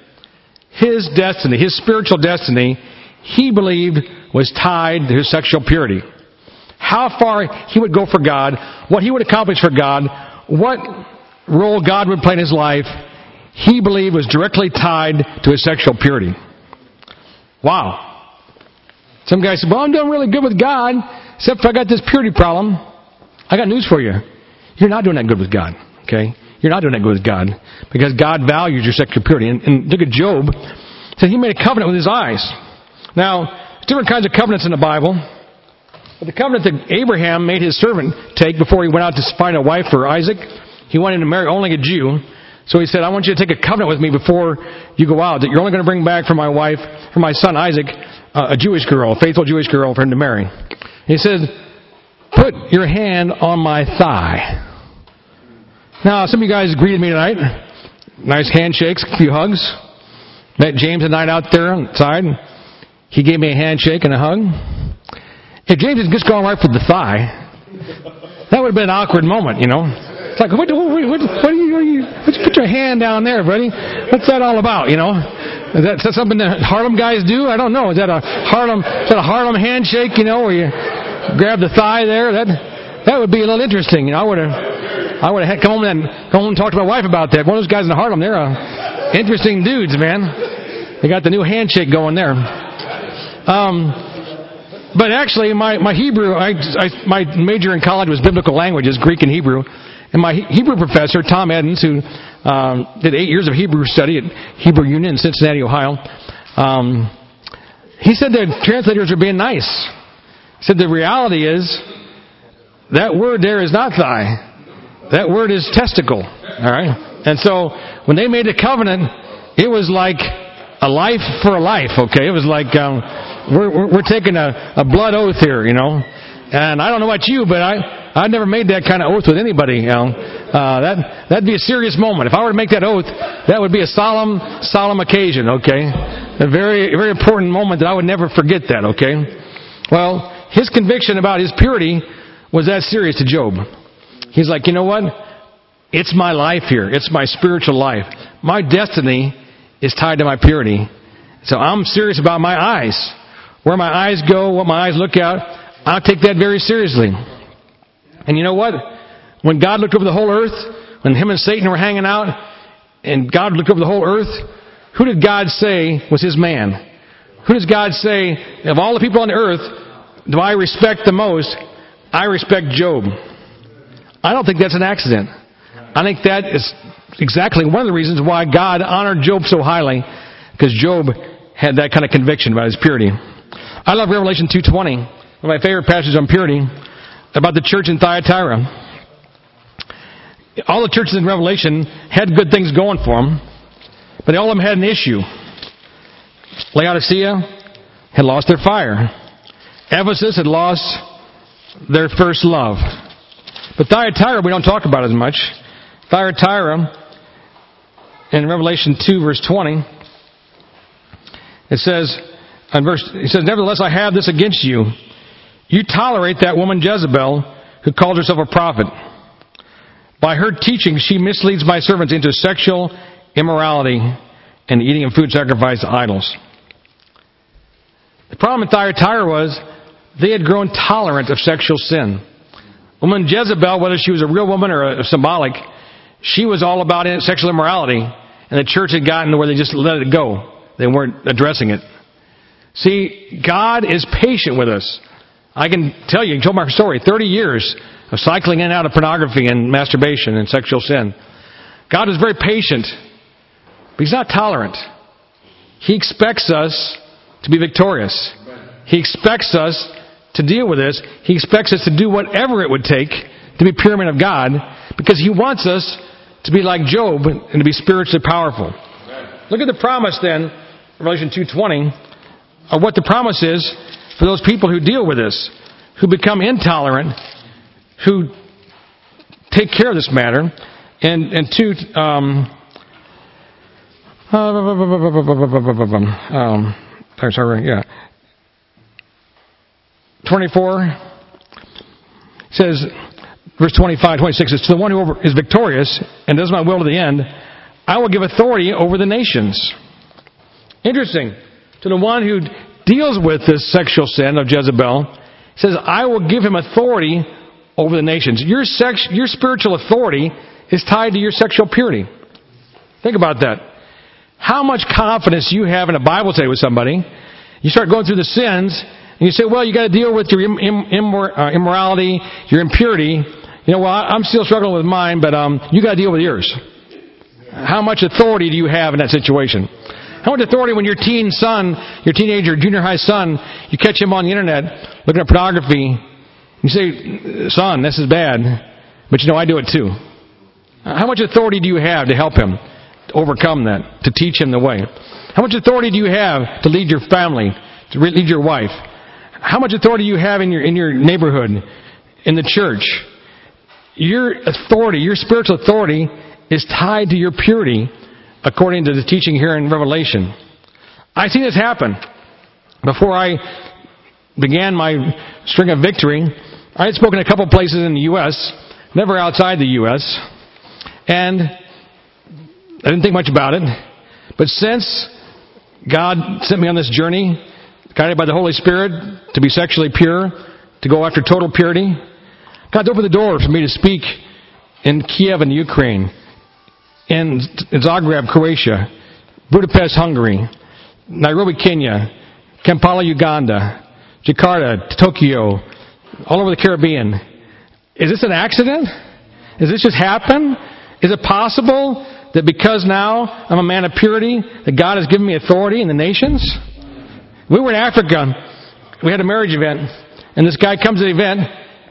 His destiny, his spiritual destiny, he believed was tied to his sexual purity. How far he would go for God, what he would accomplish for God, what role God would play in his life, he believed was directly tied to his sexual purity. Wow. Some guy said, Well, I'm doing really good with God, except for I got this purity problem. I got news for you. You're not doing that good with God. Okay? You're not doing that good with God. Because God values your sexual purity. And, and look at Job. Said he made a covenant with his eyes. Now, different kinds of covenants in the Bible. But the covenant that Abraham made his servant take before he went out to find a wife for Isaac, he wanted to marry only a Jew. So he said, I want you to take a covenant with me before you go out that you're only going to bring back for my wife, for my son Isaac, uh, a Jewish girl, a faithful Jewish girl for him to marry. He said, put your hand on my thigh. Now, some of you guys greeted me tonight. Nice handshakes, a few hugs. Met James tonight out there outside. He gave me a handshake and a hug. If James had just gone right for the thigh, that would have been an awkward moment, you know. It's like, what, what, what, what are you, are you, what you put your hand down there, buddy? What's that all about, you know? Is that, is that something that Harlem guys do? I don't know. Is that a Harlem, is that a Harlem handshake, you know, where you grab the thigh there? That, that would be a little interesting. You know, I would have, I would have come home and come home and talked to my wife about that. One of those guys in Harlem, they're uh, interesting dudes, man. They got the new handshake going there. Um, but actually, my, my Hebrew, I, I, my major in college was biblical languages, Greek and Hebrew. And my Hebrew professor, Tom Edens, who um, did eight years of Hebrew study at Hebrew Union in Cincinnati, Ohio, um, he said that translators are being nice. He said the reality is that word there is not thigh. That word is testicle. All right? And so when they made the covenant, it was like a life for a life, okay? It was like um, we're, we're, we're taking a, a blood oath here, you know? And I don't know about you, but I, I've never made that kind of oath with anybody, you know? Uh, that, that'd be a serious moment. If I were to make that oath, that would be a solemn, solemn occasion, okay? A very, very important moment that I would never forget that, okay? Well, his conviction about his purity was that serious to Job. He's like, you know what? It's my life here. It's my spiritual life. My destiny is tied to my purity. So I'm serious about my eyes. Where my eyes go, what my eyes look at, I'll take that very seriously. And you know what? When God looked over the whole earth, when him and Satan were hanging out, and God looked over the whole earth, who did God say was his man? Who does God say, of all the people on the earth, do I respect the most? I respect Job. I don't think that's an accident. I think that is exactly one of the reasons why God honored Job so highly, because Job had that kind of conviction about his purity. I love Revelation 2.20, one of my favorite passages on purity, about the church in Thyatira. All the churches in Revelation had good things going for them, but all of them had an issue. Laodicea had lost their fire. Ephesus had lost their first love. But Thyatira, we don't talk about as much. Thyatira, in Revelation 2, verse 20, it says, in verse, it says, Nevertheless, I have this against you. You tolerate that woman Jezebel, who calls herself a prophet. By her teaching, she misleads my servants into sexual immorality and eating of food sacrificed to idols. The problem in Thyatira was they had grown tolerant of sexual sin. Woman Jezebel, whether she was a real woman or a symbolic, she was all about sexual immorality, and the church had gotten to where they just let it go. They weren't addressing it. See, God is patient with us. I can tell you, I told my story, 30 years of cycling in and out of pornography and masturbation and sexual sin. God is very patient, but He's not tolerant. He expects us to be victorious. He expects us to deal with this. He expects us to do whatever it would take to be pure of God because He wants us to be like Job and to be spiritually powerful. Look at the promise then, Revelation 2.20, of what the promise is for those people who deal with this, who become intolerant, who take care of this matter. And, and two, um, um, sorry, yeah. 24 says, verse 25, 26 says, To the one who is victorious and does my will to the end, I will give authority over the nations. Interesting. To the one who deals with this sexual sin of Jezebel, says, I will give him authority over the nations. Your, sex, your spiritual authority is tied to your sexual purity. Think about that. How much confidence you have in a Bible study with somebody, you start going through the sins, and you say, well, you got to deal with your Im- Im- uh, immorality, your impurity. You know, well, I'm still struggling with mine, but um, you got to deal with yours. How much authority do you have in that situation? How much authority when your teen son, your teenager, junior high son, you catch him on the internet looking at pornography, you say, son, this is bad, but you know, I do it too. How much authority do you have to help him overcome that, to teach him the way? How much authority do you have to lead your family, to lead your wife? How much authority you have in your, in your neighborhood, in the church? Your authority, your spiritual authority is tied to your purity according to the teaching here in Revelation. I see this happen. Before I began my string of victory, I had spoken a couple places in the U.S., never outside the U.S., and I didn't think much about it. But since God sent me on this journey, guided by the Holy Spirit, to be sexually pure, to go after total purity, God opened the door for me to speak in Kiev in Ukraine, in Zagreb, Croatia, Budapest, Hungary, Nairobi, Kenya, Kampala, Uganda, Jakarta, Tokyo, all over the Caribbean. Is this an accident? Is this just happen? Is it possible that because now I'm a man of purity, that God has given me authority in the nations? We were in Africa. We had a marriage event, and this guy comes to the event,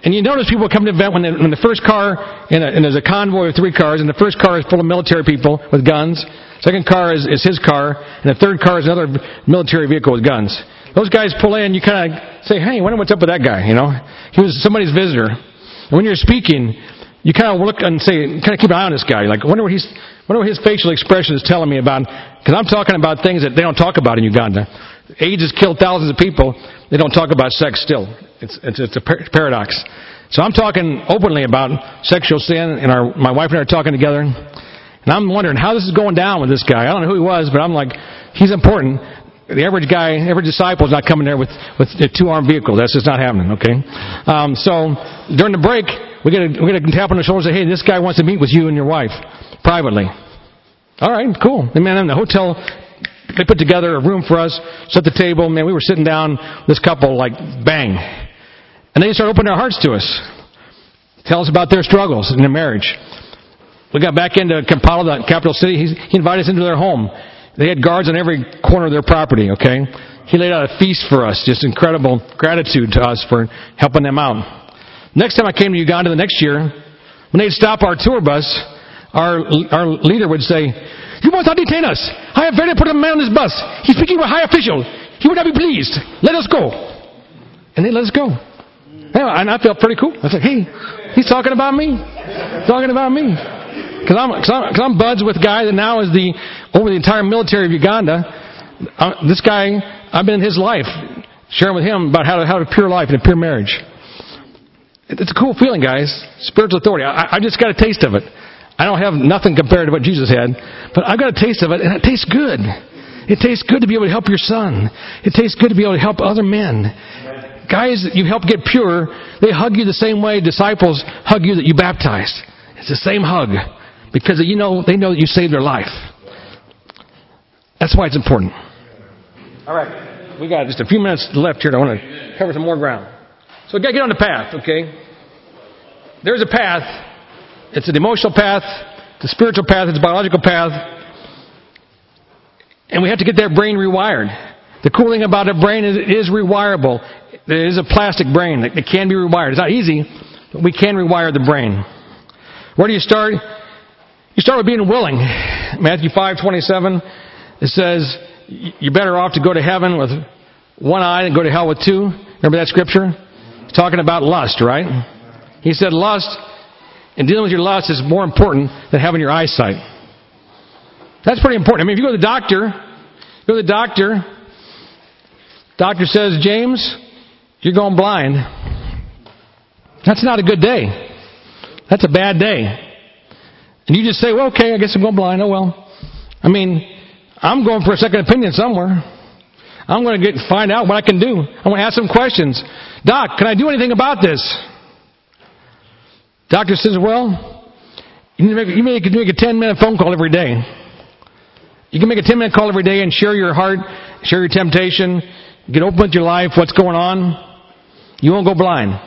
And you notice people come to the event when, the when the first car, in a, and there's a convoy of three cars, and the first car is full of military people with guns. Second car is, is his car, and the third car is another military vehicle with guns. Those guys pull in, you kind of say, hey, wonder what's up with that guy, you know? He was somebody's visitor. And when you're speaking, you kind of look and say, kind of keep an eye on this guy. Like, wonder what he's, wonder what his facial expression is telling me about, because I'm talking about things that they don't talk about in Uganda. AIDS has killed thousands of people. They don't talk about sex still. It's, it's, it's a par- paradox. So I'm talking openly about sexual sin, and our, my wife and I are talking together. And I'm wondering how this is going down with this guy. I don't know who he was, but I'm like, he's important. The average guy, average disciple is not coming there with, with a two armed vehicle. That's just not happening, okay? Um, so during the break, we get a, we get a tap on the shoulder and say, hey, this guy wants to meet with you and your wife privately. All right, cool. And man, in the hotel, they put together a room for us, set the table. Man, we were sitting down, this couple, like, bang. And they started opening their hearts to us. Tell us about their struggles in their marriage. We got back into Kampala, the capital city. He, he invited us into their home. They had guards on every corner of their property, okay? He laid out a feast for us. Just incredible gratitude to us for helping them out. Next time I came to Uganda the next year, when they'd stop our tour bus, our, our leader would say, You must not detain us. I have very important man on this bus. He's speaking with a high official. He would not be pleased. Let us go. And they let us go. And I felt pretty cool. I like, hey, he's talking about me. Talking about me. Because I'm, cause I'm, cause I'm buds with a guy that now is the, over the entire military of Uganda. Uh, this guy, I've been in his life, sharing with him about how to, how to pure life and a pure marriage. It's a cool feeling, guys. Spiritual authority. I, I just got a taste of it. I don't have nothing compared to what Jesus had, but I've got a taste of it, and it tastes good. It tastes good to be able to help your son. It tastes good to be able to help other men guys that you help get pure, they hug you the same way disciples hug you that you baptized. It's the same hug because you know they know that you saved their life. That's why it's important. All right, we got just a few minutes left here. I want to cover some more ground. So we got to get on the path, okay? There's a path. It's an emotional path, it's a spiritual path, it's a biological path, and we have to get that brain rewired. The cool thing about a brain is it is rewirable. It is a plastic brain that can be rewired. It's not easy, but we can rewire the brain. Where do you start? You start with being willing. Matthew 5:27 it says you're better off to go to heaven with one eye than go to hell with two. Remember that scripture? It's talking about lust, right? He said lust and dealing with your lust is more important than having your eyesight. That's pretty important. I mean, if you go to the doctor, go to the doctor, doctor says, James, you're going blind. That's not a good day. That's a bad day. And you just say, well, okay, I guess I'm going blind. Oh, well. I mean, I'm going for a second opinion somewhere. I'm going to get find out what I can do. I want to ask some questions. Doc, can I do anything about this? Doctor says, well, you, make, you make, make a 10 minute phone call every day. You can make a 10 minute call every day and share your heart, share your temptation, get open with your life, what's going on. You won't go blind.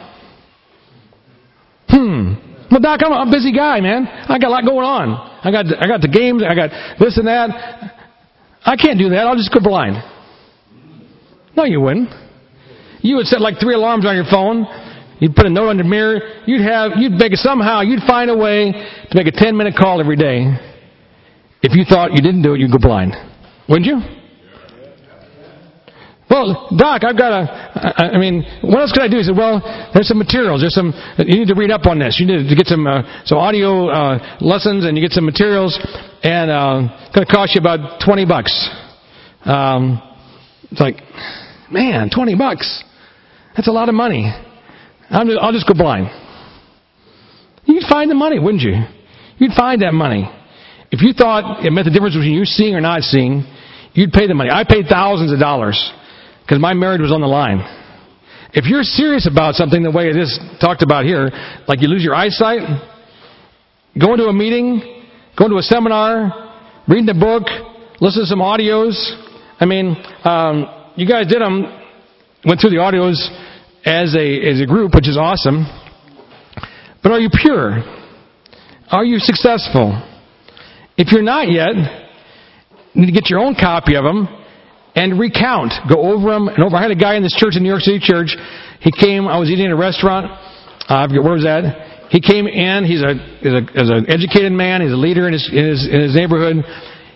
Hmm. Well, Doc, I'm a busy guy, man. I got a lot going on. I got, I got the games, I got this and that. I can't do that. I'll just go blind. No, you wouldn't. You would set like three alarms on your phone. You'd put a note on the mirror. You'd have, you'd make it somehow, you'd find a way to make a 10 minute call every day. If you thought you didn't do it, you'd go blind. Wouldn't you? Well, Doc, I've got a, I mean, what else could I do? He said, well, there's some materials. There's some, you need to read up on this. You need to get some, uh, some audio, uh, lessons and you get some materials and, uh, it's going to cost you about 20 bucks. Um, it's like, man, 20 bucks. That's a lot of money. I will just go blind. You'd find the money, wouldn't you? You'd find that money. If you thought it meant the difference between you seeing or not seeing, you'd pay the money. I paid thousands of dollars because my marriage was on the line. If you're serious about something the way it is talked about here, like you lose your eyesight, going to a meeting, going to a seminar, reading a book, listen to some audios. I mean, um, you guys did them, went through the audios as a, as a group, which is awesome. But are you pure? Are you successful? If you're not yet, you need to get your own copy of them and recount. Go over them and over. I had a guy in this church in New York City church. He came. I was eating in a restaurant, Uh, where was that? He came in. He's a, he's a, he's an educated man. He's a leader in his, in his, in his neighborhood.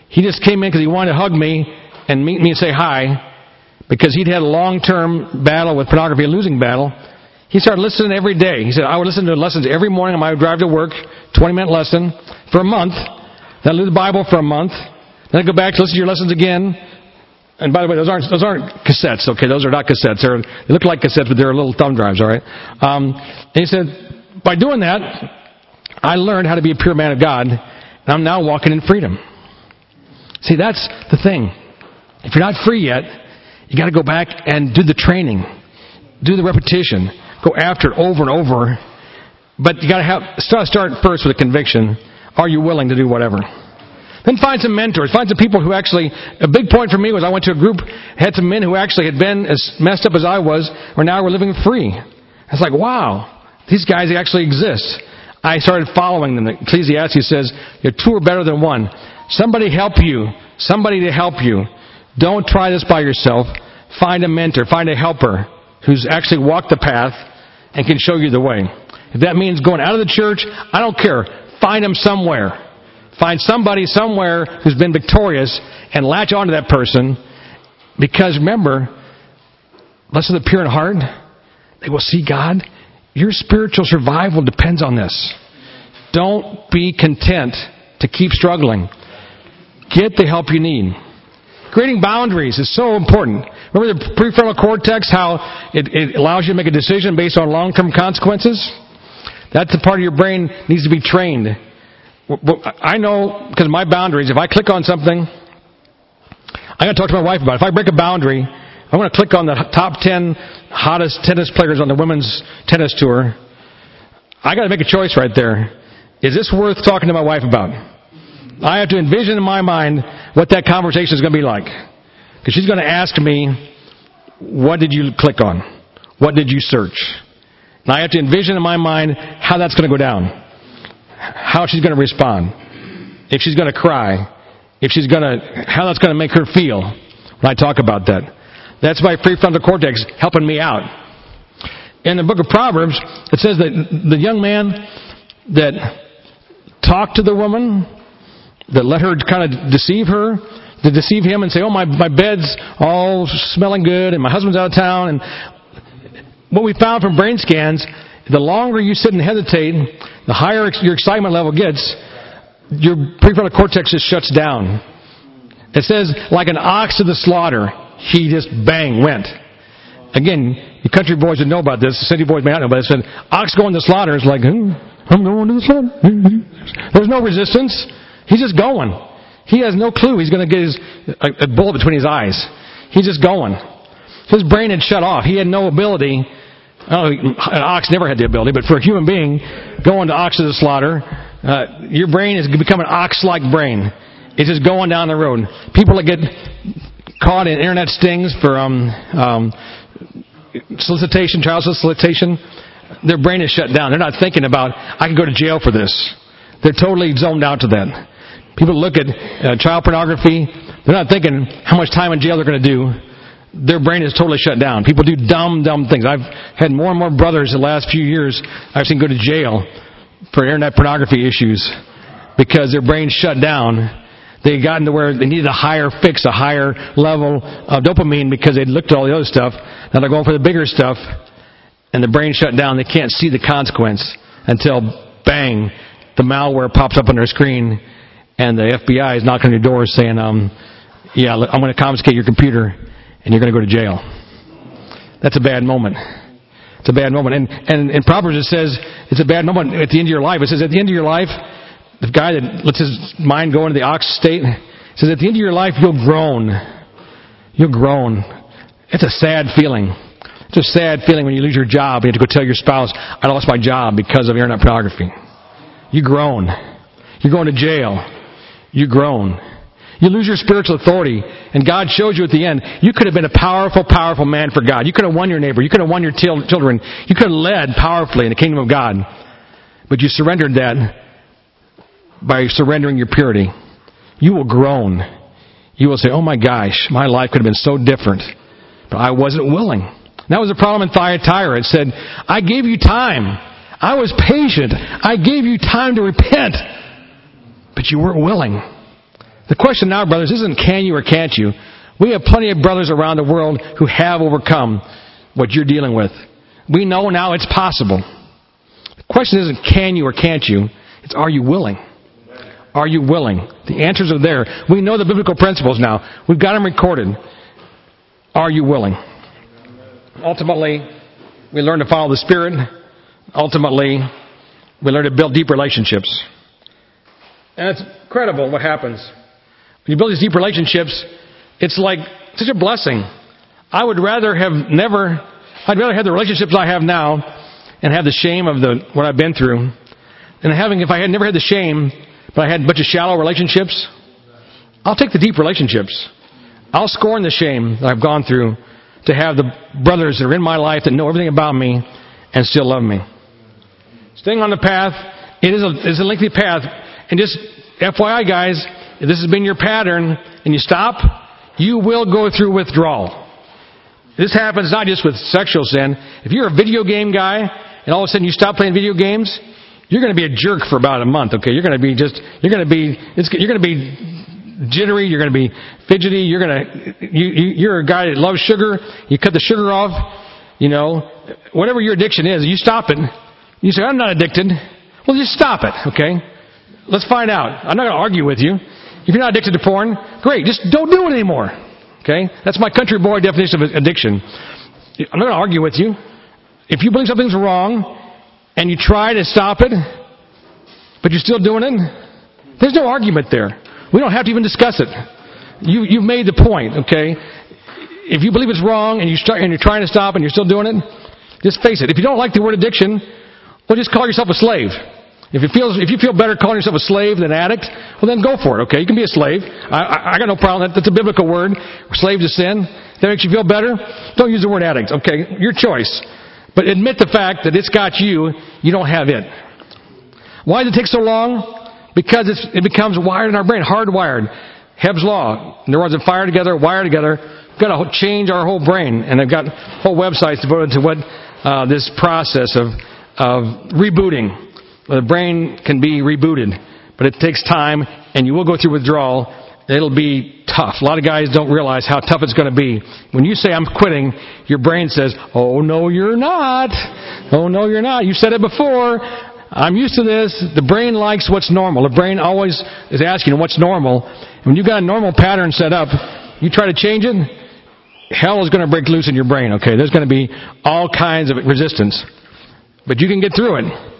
He just came in because he wanted to hug me and meet me and say hi because he'd had a long-term battle with pornography, a losing battle. He started listening every day. He said, I would listen to lessons every morning on my drive to work, 20-minute lesson, for a month. Then I'd read the Bible for a month. Then I'd go back to listen to your lessons again. And by the way, those aren't those aren't cassettes. Okay, those are not cassettes. They're, they look like cassettes, but they're little thumb drives. All right. Um, and he said, by doing that, I learned how to be a pure man of God, and I'm now walking in freedom. See, that's the thing. If you're not free yet, you got to go back and do the training, do the repetition, go after it over and over. But you got to have start, start first with a conviction. Are you willing to do whatever? Then find some mentors. Find some people who actually, a big point for me was I went to a group, had some men who actually had been as messed up as I was, or now were living free. It's like, wow, these guys actually exist. I started following them. Ecclesiastes says, you're two are better than one. Somebody help you. Somebody to help you. Don't try this by yourself. Find a mentor. Find a helper who's actually walked the path and can show you the way. If that means going out of the church, I don't care. Find them somewhere. Find somebody somewhere who's been victorious and latch onto that person because remember, blessed are the pure in heart. They will see God. Your spiritual survival depends on this. Don't be content to keep struggling. Get the help you need. Creating boundaries is so important. Remember the prefrontal cortex, how it, it allows you to make a decision based on long-term consequences? That's the part of your brain needs to be trained. I know because my boundaries, if I click on something, I gotta talk to my wife about it. If I break a boundary, I'm gonna click on the top 10 hottest tennis players on the women's tennis tour. I gotta make a choice right there. Is this worth talking to my wife about? I have to envision in my mind what that conversation is going to be like. Because she's going to ask me, what did you click on? What did you search? And I have to envision in my mind how that's going to go down. How she's going to respond. If she's going to cry. If she's going to, how that's going to make her feel when I talk about that. That's my prefrontal cortex helping me out. In the book of Proverbs, it says that the young man that talked to the woman that let her kind of deceive her, to deceive him and say, oh, my, my bed's all smelling good and my husband's out of town. And what we found from brain scans, the longer you sit and hesitate, the higher your excitement level gets, your prefrontal cortex just shuts down. It says, like an ox to the slaughter, he just bang went. Again, the country boys would know about this. The city boys may not know, but it said, ox going to slaughter is like, hmm, I'm going to the slaughter. <laughs> There's no resistance. He's just going. He has no clue he's going to get his, a, a bullet between his eyes. He's just going. His brain had shut off. He had no ability. Oh, an ox never had the ability, but for a human being, going to ox to the slaughter, uh, your brain has become an ox-like brain. It's just going down the road. People that get caught in internet stings for um, um, solicitation, child solicitation, their brain is shut down. They're not thinking about, I can go to jail for this. They're totally zoned out to that. People look at uh, child pornography, they're not thinking how much time in jail they're going to do. Their brain is totally shut down. People do dumb, dumb things. I've had more and more brothers the last few years I've seen go to jail for internet pornography issues because their brain shut down. They got into where they needed a higher fix, a higher level of dopamine because they'd looked at all the other stuff. Now they're going for the bigger stuff and the brain shut down. They can't see the consequence until bang, the malware pops up on their screen and the FBI is knocking on your door saying, um, yeah, I'm going to confiscate your computer and you're going to go to jail. That's a bad moment. It's a bad moment. And, and in Proverbs it says it's a bad moment at the end of your life. It says at the end of your life, the guy that lets his mind go into the ox state, says at the end of your life you'll groan. You'll groan. It's a sad feeling. It's a sad feeling when you lose your job. And you have to go tell your spouse, I lost my job because of internet pornography. You groan. You're going to jail you groan. You lose your spiritual authority, and God shows you at the end, you could have been a powerful, powerful man for God. You could have won your neighbor. You could have won your children. You could have led powerfully in the kingdom of God. But you surrendered that by surrendering your purity. You will groan. You will say, oh my gosh, my life could have been so different. But I wasn't willing. That was a problem in Thyatira. It said, I gave you time. I was patient. I gave you time to repent. But you weren't willing. The question now, brothers, isn't can you or can't you? We have plenty of brothers around the world who have overcome what you're dealing with. We know now it's possible. The question isn't can you or can't you? It's are you willing? Are you willing? The answers are there. We know the biblical principles now. We've got them recorded. Are you willing? Ultimately, we learn to follow the Spirit. Ultimately, we learn to build deep relationships. And it's incredible what happens. When you build these deep relationships, it's like such a blessing. I would rather have never, I'd rather have the relationships I have now and have the shame of the, what I've been through than having, if I had never had the shame, but I had a bunch of shallow relationships. I'll take the deep relationships. I'll scorn the shame that I've gone through to have the brothers that are in my life that know everything about me and still love me. Staying on the path, it is a, it's a lengthy path. And just FYI, guys, if this has been your pattern and you stop, you will go through withdrawal. This happens not just with sexual sin. If you're a video game guy and all of a sudden you stop playing video games, you're going to be a jerk for about a month. Okay, you're going to be just you're going to be you're going to be jittery. You're going to be fidgety. You're going to you, you you're a guy that loves sugar. You cut the sugar off. You know, whatever your addiction is, you stop it. You say, I'm not addicted. Well, just stop it. Okay, let's find out. I'm not going to argue with you. If you're not addicted to porn, great. Just don't do it anymore. Okay? That's my country boy definition of addiction. I'm not going to argue with you. If you believe something's wrong and you try to stop it, but you're still doing it, there's no argument there. We don't have to even discuss it. You, you've made the point, okay? If you believe it's wrong and, you start, and you're trying to stop and you're still doing it, just face it. If you don't like the word addiction, well, just call yourself a slave. If you feel if you feel better calling yourself a slave than an addict, well then go for it. Okay, you can be a slave. I, I, I got no problem. That, that's a biblical word. Slave to sin. That makes you feel better. Don't use the word addict. Okay, your choice. But admit the fact that it's got you. You don't have it. Why does it take so long? Because it becomes wired in our brain, hardwired. Hebb's law. Neurons that fire together, wire together. We've got to change our whole brain, and I've got whole websites devoted to what uh, this process of of rebooting the brain can be rebooted, but it takes time, and you will go through withdrawal. It'll be tough. A lot of guys don't realize how tough it's going to be. When you say, I'm quitting, your brain says, Oh, no, you're not. Oh, no, you're not. You said it before. I'm used to this. The brain likes what's normal. The brain always is asking what's normal. When you've got a normal pattern set up, you try to change it, hell is going to break loose in your brain, okay? There's going to be all kinds of resistance. But you can get through it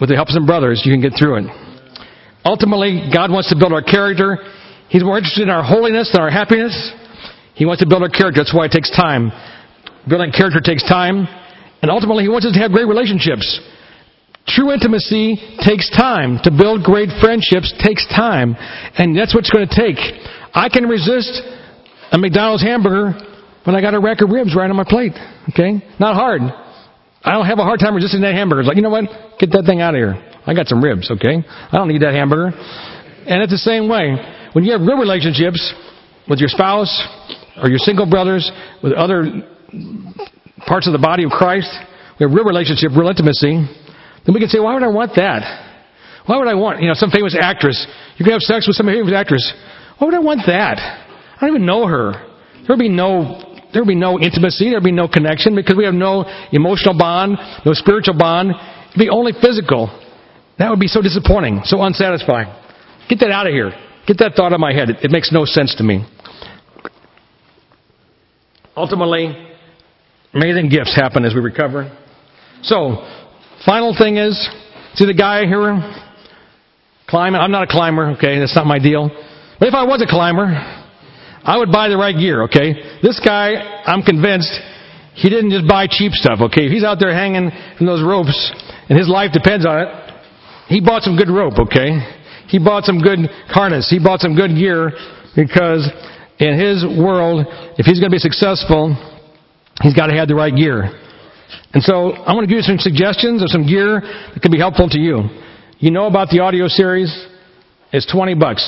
with the help of some brothers, you can get through it. Ultimately, God wants to build our character. He's more interested in our holiness than our happiness. He wants to build our character. That's why it takes time. Building character takes time. And ultimately, He wants us to have great relationships. True intimacy takes time. To build great friendships takes time. And that's what it's going to take. I can resist a McDonald's hamburger when I got a rack of ribs right on my plate. Okay? Not hard. I don't have a hard time resisting that hamburger. It's like, you know what? Get that thing out of here. I got some ribs, okay? I don't need that hamburger. And it's the same way. When you have real relationships with your spouse or your single brothers, with other parts of the body of Christ, we have real relationship, real intimacy, then we can say, why would I want that? Why would I want, you know, some famous actress? You can have sex with some famous actress. Why would I want that? I don't even know her. There would be no there would be no intimacy, there would be no connection because we have no emotional bond, no spiritual bond. It would be only physical. That would be so disappointing, so unsatisfying. Get that out of here. Get that thought out of my head. It, it makes no sense to me. Ultimately, amazing gifts happen as we recover. So, final thing is, see the guy here climbing? I'm not a climber, okay? That's not my deal. But if I was a climber, I would buy the right gear, okay? This guy, I'm convinced, he didn't just buy cheap stuff, okay? If he's out there hanging from those ropes and his life depends on it, he bought some good rope, okay? He bought some good harness. He bought some good gear because in his world, if he's going to be successful, he's got to have the right gear. And so I'm going to give you some suggestions of some gear that can be helpful to you. You know about the audio series? It's 20 bucks.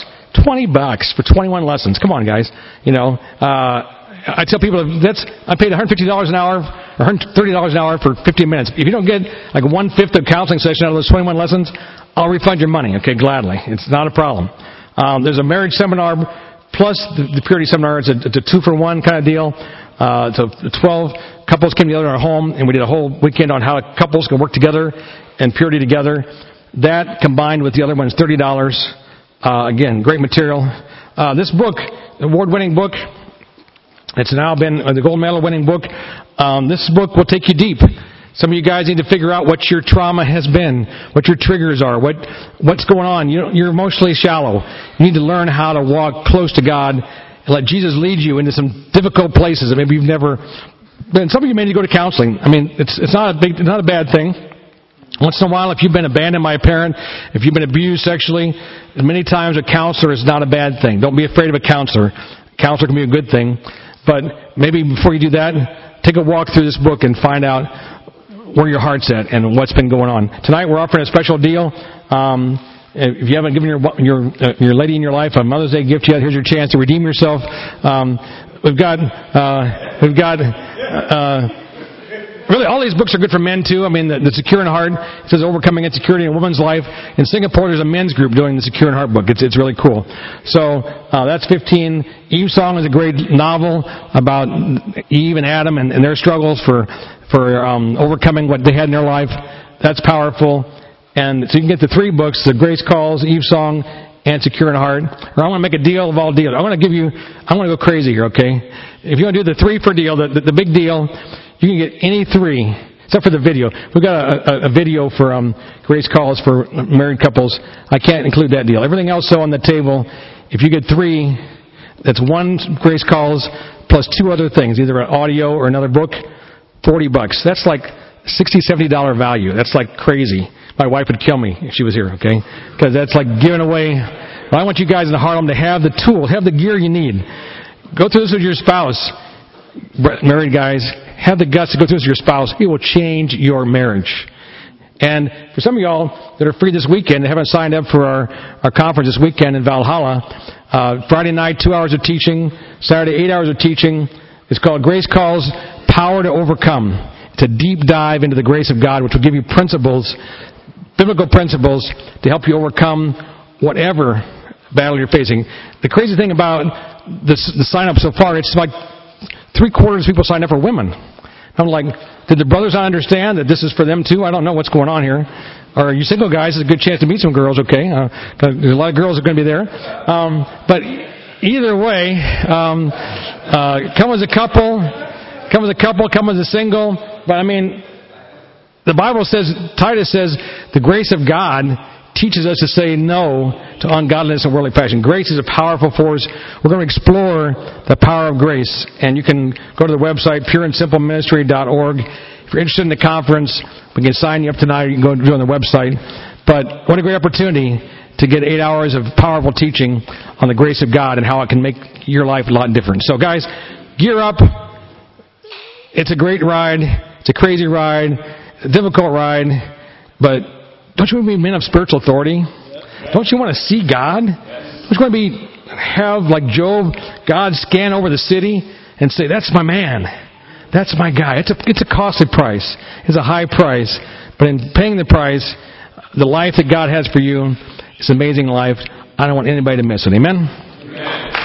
20 bucks for 21 lessons. Come on, guys. You know, uh, I tell people that's I paid $150 an hour or $130 an hour for 15 minutes. If you don't get like one fifth of counseling session out of those 21 lessons, I'll refund your money. Okay, gladly. It's not a problem. Um, there's a marriage seminar plus the, the purity seminar. It's a, it's a two for one kind of deal. Uh, so 12 couples came together in our home, and we did a whole weekend on how couples can work together and purity together. That combined with the other one is $30. Uh, again, great material. Uh, this book, award-winning book, it's now been uh, the gold medal winning book. Um, this book will take you deep. Some of you guys need to figure out what your trauma has been, what your triggers are, what what's going on. You you're emotionally shallow. You need to learn how to walk close to God and let Jesus lead you into some difficult places that maybe you've never been. Some of you may need to go to counseling. I mean, it's it's not a big, it's not a bad thing. Once in a while, if you've been abandoned by a parent, if you've been abused sexually, many times a counselor is not a bad thing. Don't be afraid of a counselor. A counselor can be a good thing. But maybe before you do that, take a walk through this book and find out where your heart's at and what's been going on. Tonight we're offering a special deal. Um, if you haven't given your your uh, your lady in your life a Mother's Day gift yet, here's your chance to redeem yourself. Um, we've got uh, we've got. Uh, Really, all these books are good for men too. I mean, the, the Secure in Heart it says overcoming insecurity in a woman's life. In Singapore, there's a men's group doing the Secure in Heart book. It's it's really cool. So uh, that's 15. Eve Song is a great novel about Eve and Adam and, and their struggles for for um, overcoming what they had in their life. That's powerful. And so you can get the three books: the Grace Calls, Eve Song, and Secure in Heart. Or I want to make a deal of all deals. I want to give you. I want to go crazy here. Okay? If you want to do the three for deal, the, the, the big deal. You can get any three, except for the video. We've got a, a, a video for um, Grace Calls for married couples. I can't include that deal. Everything else, though, on the table, if you get three, that's one Grace Calls plus two other things, either an audio or another book, 40 bucks. That's like 60 $70 value. That's like crazy. My wife would kill me if she was here, okay? Because that's like giving away. But I want you guys in Harlem to have the tool, have the gear you need. Go through this with your spouse. Married guys, have the guts to go through this with your spouse. It will change your marriage. And for some of y'all that are free this weekend, that haven't signed up for our, our conference this weekend in Valhalla, uh, Friday night, two hours of teaching, Saturday, eight hours of teaching. It's called Grace Calls Power to Overcome. It's a deep dive into the grace of God, which will give you principles, biblical principles, to help you overcome whatever battle you're facing. The crazy thing about this, the sign up so far, it's like three quarters of people signed up for women. I'm like, did the brothers not understand that this is for them too? I don't know what's going on here. Or you single guys, it's a good chance to meet some girls, okay? Uh, there's a lot of girls are going to be there. Um, but either way, um, uh, come as a couple, come as a couple, come as a single. But I mean, the Bible says, Titus says, the grace of God teaches us to say no to ungodliness and worldly passion. Grace is a powerful force. We're going to explore the power of grace. And you can go to the website, pureandsimpleministry.org. If you're interested in the conference, we can sign you up tonight. You can go on the website. But what a great opportunity to get eight hours of powerful teaching on the grace of God and how it can make your life a lot different. So, guys, gear up. It's a great ride. It's a crazy ride. A difficult ride. But don't you want to be men of spiritual authority? Don't you want to see God? Don't you want to be have like Job, God scan over the city and say, "That's my man. That's my guy." It's a it's a costly price. It's a high price, but in paying the price, the life that God has for you is an amazing life. I don't want anybody to miss it. Amen.